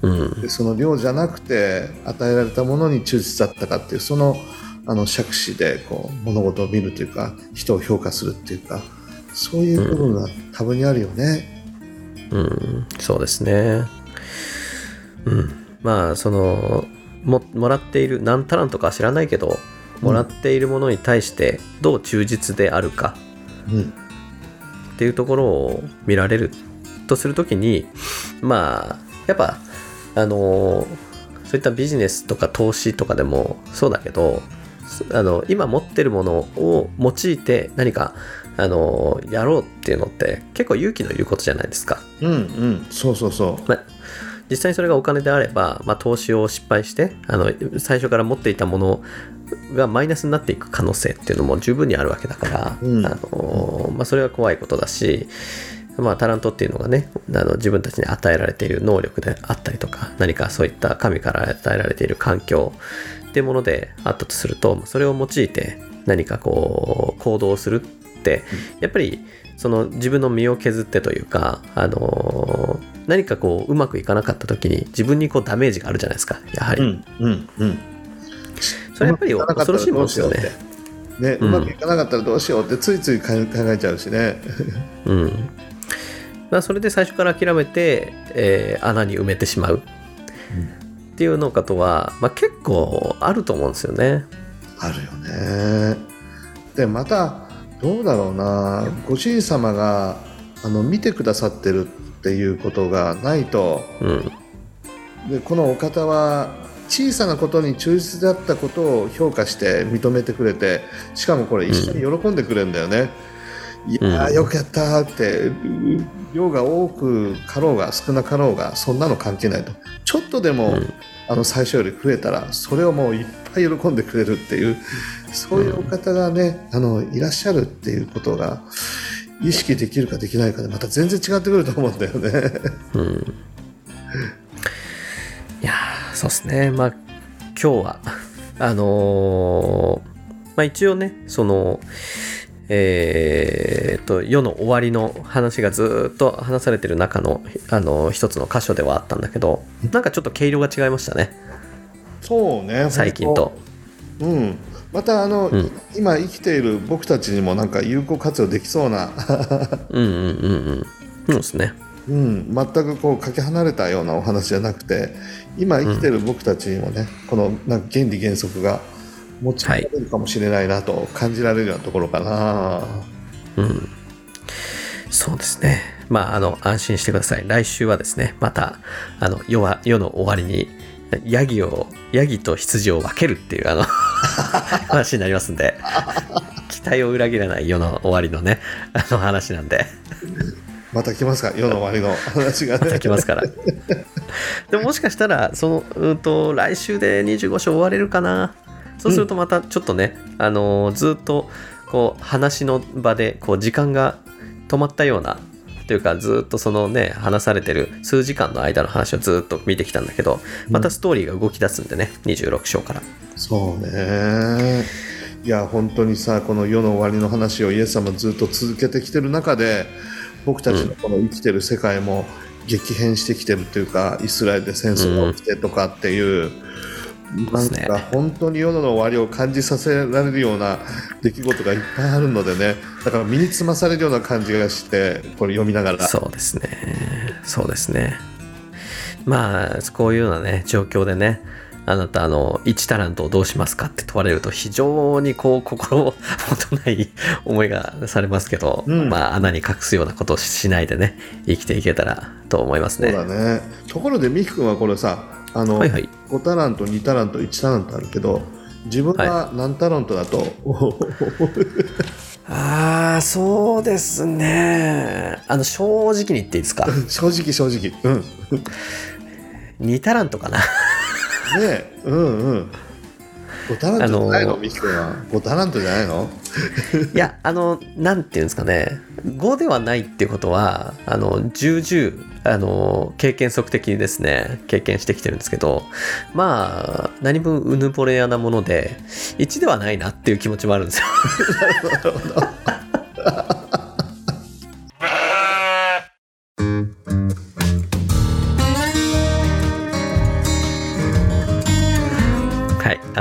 うんでその量じゃなくて与えられたものに忠実だったかっていうそのあの尺子でこう物事を見るというか人を評価するっていうかそういう部分が多分にあるよね。うん、そうですね。うん。まあ、その、も、もらっている、何タラントかは知らないけど、もらっているものに対してどう忠実であるかうんっていうところを見られるとするときに、まあ、やっぱ、あの、そういったビジネスとか投資とかでもそうだけど、あの今持ってるものを用いて何かあのやろうっていうのって結構勇気のいることじゃないですか。うんうんそうそうそまあ、実際にそれがお金であれば、まあ、投資を失敗してあの最初から持っていたものがマイナスになっていく可能性っていうのも十分にあるわけだから、うん。あのまあ、それは怖いことだし、まあ、タラントっていうのがねあの自分たちに与えられている能力であったりとか何かそういった神から与えられている環境っていうものであったとするとそれを用いて何かこう行動するってやっぱりその自分の身を削ってというか、あの何かこううまくいかなかった時に自分にこうダメージがあるじゃないですか。やはり、ううんうんうん。それやっぱり恐ろしいものですよね。ね、ううん。まくいかなかったらどうしようってついつい考えちゃうしね。うん。まあ、それで最初から諦めて、えー穴に埋めてしまう。っていうのかとは、まあ、結構あると思うんですよね。あるよね。でまたどうだろうな。ご主人様があの見てくださってるっていうことがないと。うん。でこのお方は小さなことに忠実だったことを評価して認めてくれてしかもこれ一緒に喜んでくれるんだよね。いやーうん。よくやったーって量が多くかろうが少なかろうがそんなの関係ないと。ちょっとでも、うん。あの最初より増えたらそれをもういっぱい喜んでくれるっていうそういうお方がね、あのいらっしゃるっていうことが意識できるかできないかでまた全然違ってくると思うんだよね。うん。いやーそうですね。まあ今日はあのーまあ一応ねそのえーっと世の終わりの話がずーっと話されてる中のあの一つの箇所ではあったんだけどなんかちょっと毛色が違いましたね。そうね最近と。うん、またあの、ん。今生きている僕たちにもなんか有効活用できそうな、うんうんうんうん。そうですね。うん、全くこうかけ離れたようなお話じゃなくて今生きている僕たちにもね、このなんか原理原則が持ち込まれるかもしれないなと感じられるようなところかな。うん。そうですね。まああの安心してください。来週はですねまたあの世は世の終わりにヤギをヤギと羊を分けるっていうあの 話になりますんで 期待を裏切らない世の終わりのねあの話なんで。また来ますか？世の終わりの話がね。また来ますから。でももしかしたらそのうんと来週で25章終われるかな？そうするとまたちょっとね、あのーずっとこう話の場でこう時間が止まったようなというかずっとそのね話されてる数時間の間の話をずっと見てきたんだけどまたストーリーが動き出すんでね26章からそうね。いや本当にさこの世の終わりの話をイエス様ずっと続けてきてる中で僕たちのこの生きてる世界も激変してきてるというかイスラエルで戦争が起きてとかっていう、なんですね。か本当に世の終わりを感じさせられるような出来事がいっぱいあるのでね。だから身につまされるような感じがしてこれ読みながら。そうですね。そうですね。まあこういうようなね状況でねあなたあの1タラントをどうしますかって問われると非常にこう心もとない 思いがされますけど、うん。まあ穴に隠すようなことをしないでね生きていけたらと思いますそうねだね。ところでミキ君はこれさあの、はいはい。5タラント2タラント1タラントあるけど自分が何タラントだと、ああそうですね。あの正直に言っていいですか？正直正直。うん。2タラントかな。ねえ。うんうん5タラントじゃないの、あのーミキ君は。5タラントじゃないの？いや、あの、なんていうんですかね、5ではないっていうことは、あの、重々、あの、経験則的にですね、経験してきてるんですけど、まあ、何分うぬぼれ屋なもので、1ではないなっていう気持ちもあるんですよ。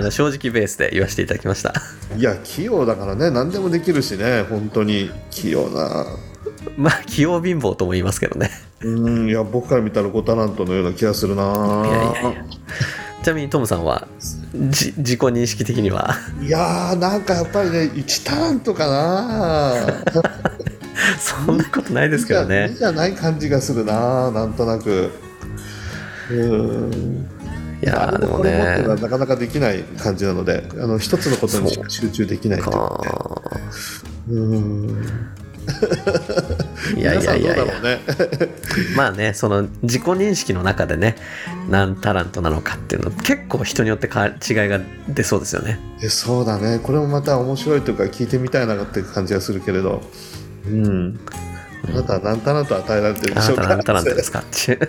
の正直ベースで言わせていただきました。いや器用だからね何でもできるしね本当に。器用な。まあ器用貧乏とも言いますけどね。うんいや僕から見たらゴタラントのような気がするな。いやいやいや。ちなみにトムさんはじ自己認識的には？いやーなんかやっぱりね1タラントかな。そんなことないですけどね。じゃない感じがするななんとなく。うんいやーでもこれ持ってねなかなかできない感じなのであの一つのことにしか。集中できないっていうか。ねかうん。いやいやいやいや。まあねその自己認識の中でね何タラントなのかっていうの結構人によってか違いが出そうですよね。えそうだね。これもまた面白いというか聞いてみたいなって感じがするけれど。うん。あなたは何タラント与えられてるであなしょうか。た何タラントですか。っていう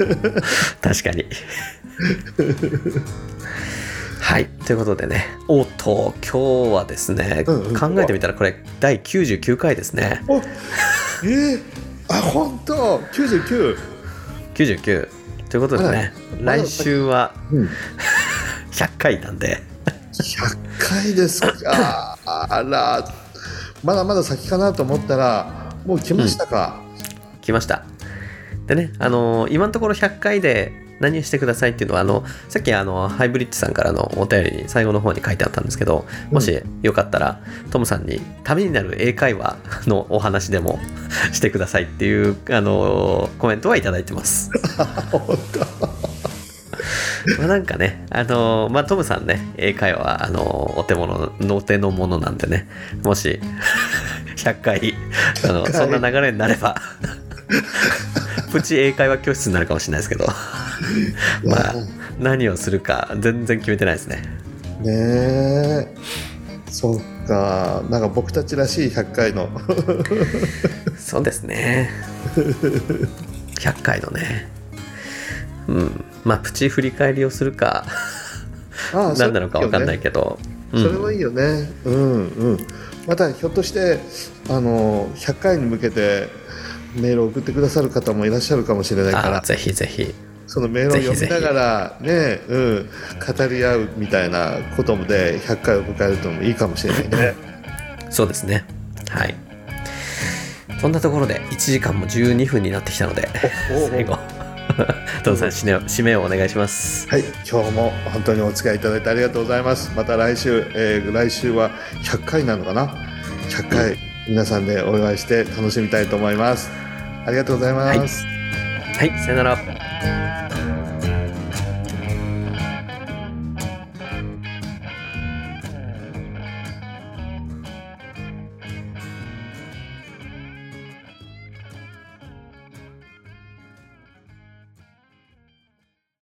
確かに。はい。ということでね。おっと今日はですね、うんうん。考えてみたらこれ第99回ですね。おえー、あ本当。99 99ということでね、来週はうん。100回なんで。100回ですか。あら。まだまだ先かなと思ったらもう来ましたか、来ましたでねあのー今のところ100回で何をしてくださいっていうのはあのさっきあのハイブリッジさんからのお便りに最後の方に書いてあったんですけどもしよかったら、トムさんにためになる英会話 のお話でも してくださいっていうあのーコメントはいただいてます。本まあなんかねあのーまあトムさんね英会話はあのーお手物のお手のものなんでねもし100回あの100回。そんな流れになれば プチ英会話教室になるかもしれないですけど。当 まあ何をするか全然決めてないですね。ねえ。そっか。なんか僕たちらしい100回の。そうですね。100回のね。うん。まあプチ振り返りをするかああ何なのか分かんないけけどそれはいいよね。うんうん。またひょっとしてあの100回に向けてメールを送ってくださる方もいらっしゃるかもしれないからあぜひぜひ。そのメールを読みながらね、うん、語り合うみたいなことで100回を迎えるともいいかもしれないね。そうですね。はい。そんなところで1時間も12分になってきたので最後。トムさん締めを締めをお願いします。はい、今日も本当にお付き合いいただいてありがとうございます。また来週、えー来週は100回なのかな ?100 回皆さんでお祝いして楽しみたいと思います。ありがとうございます。はいさよなら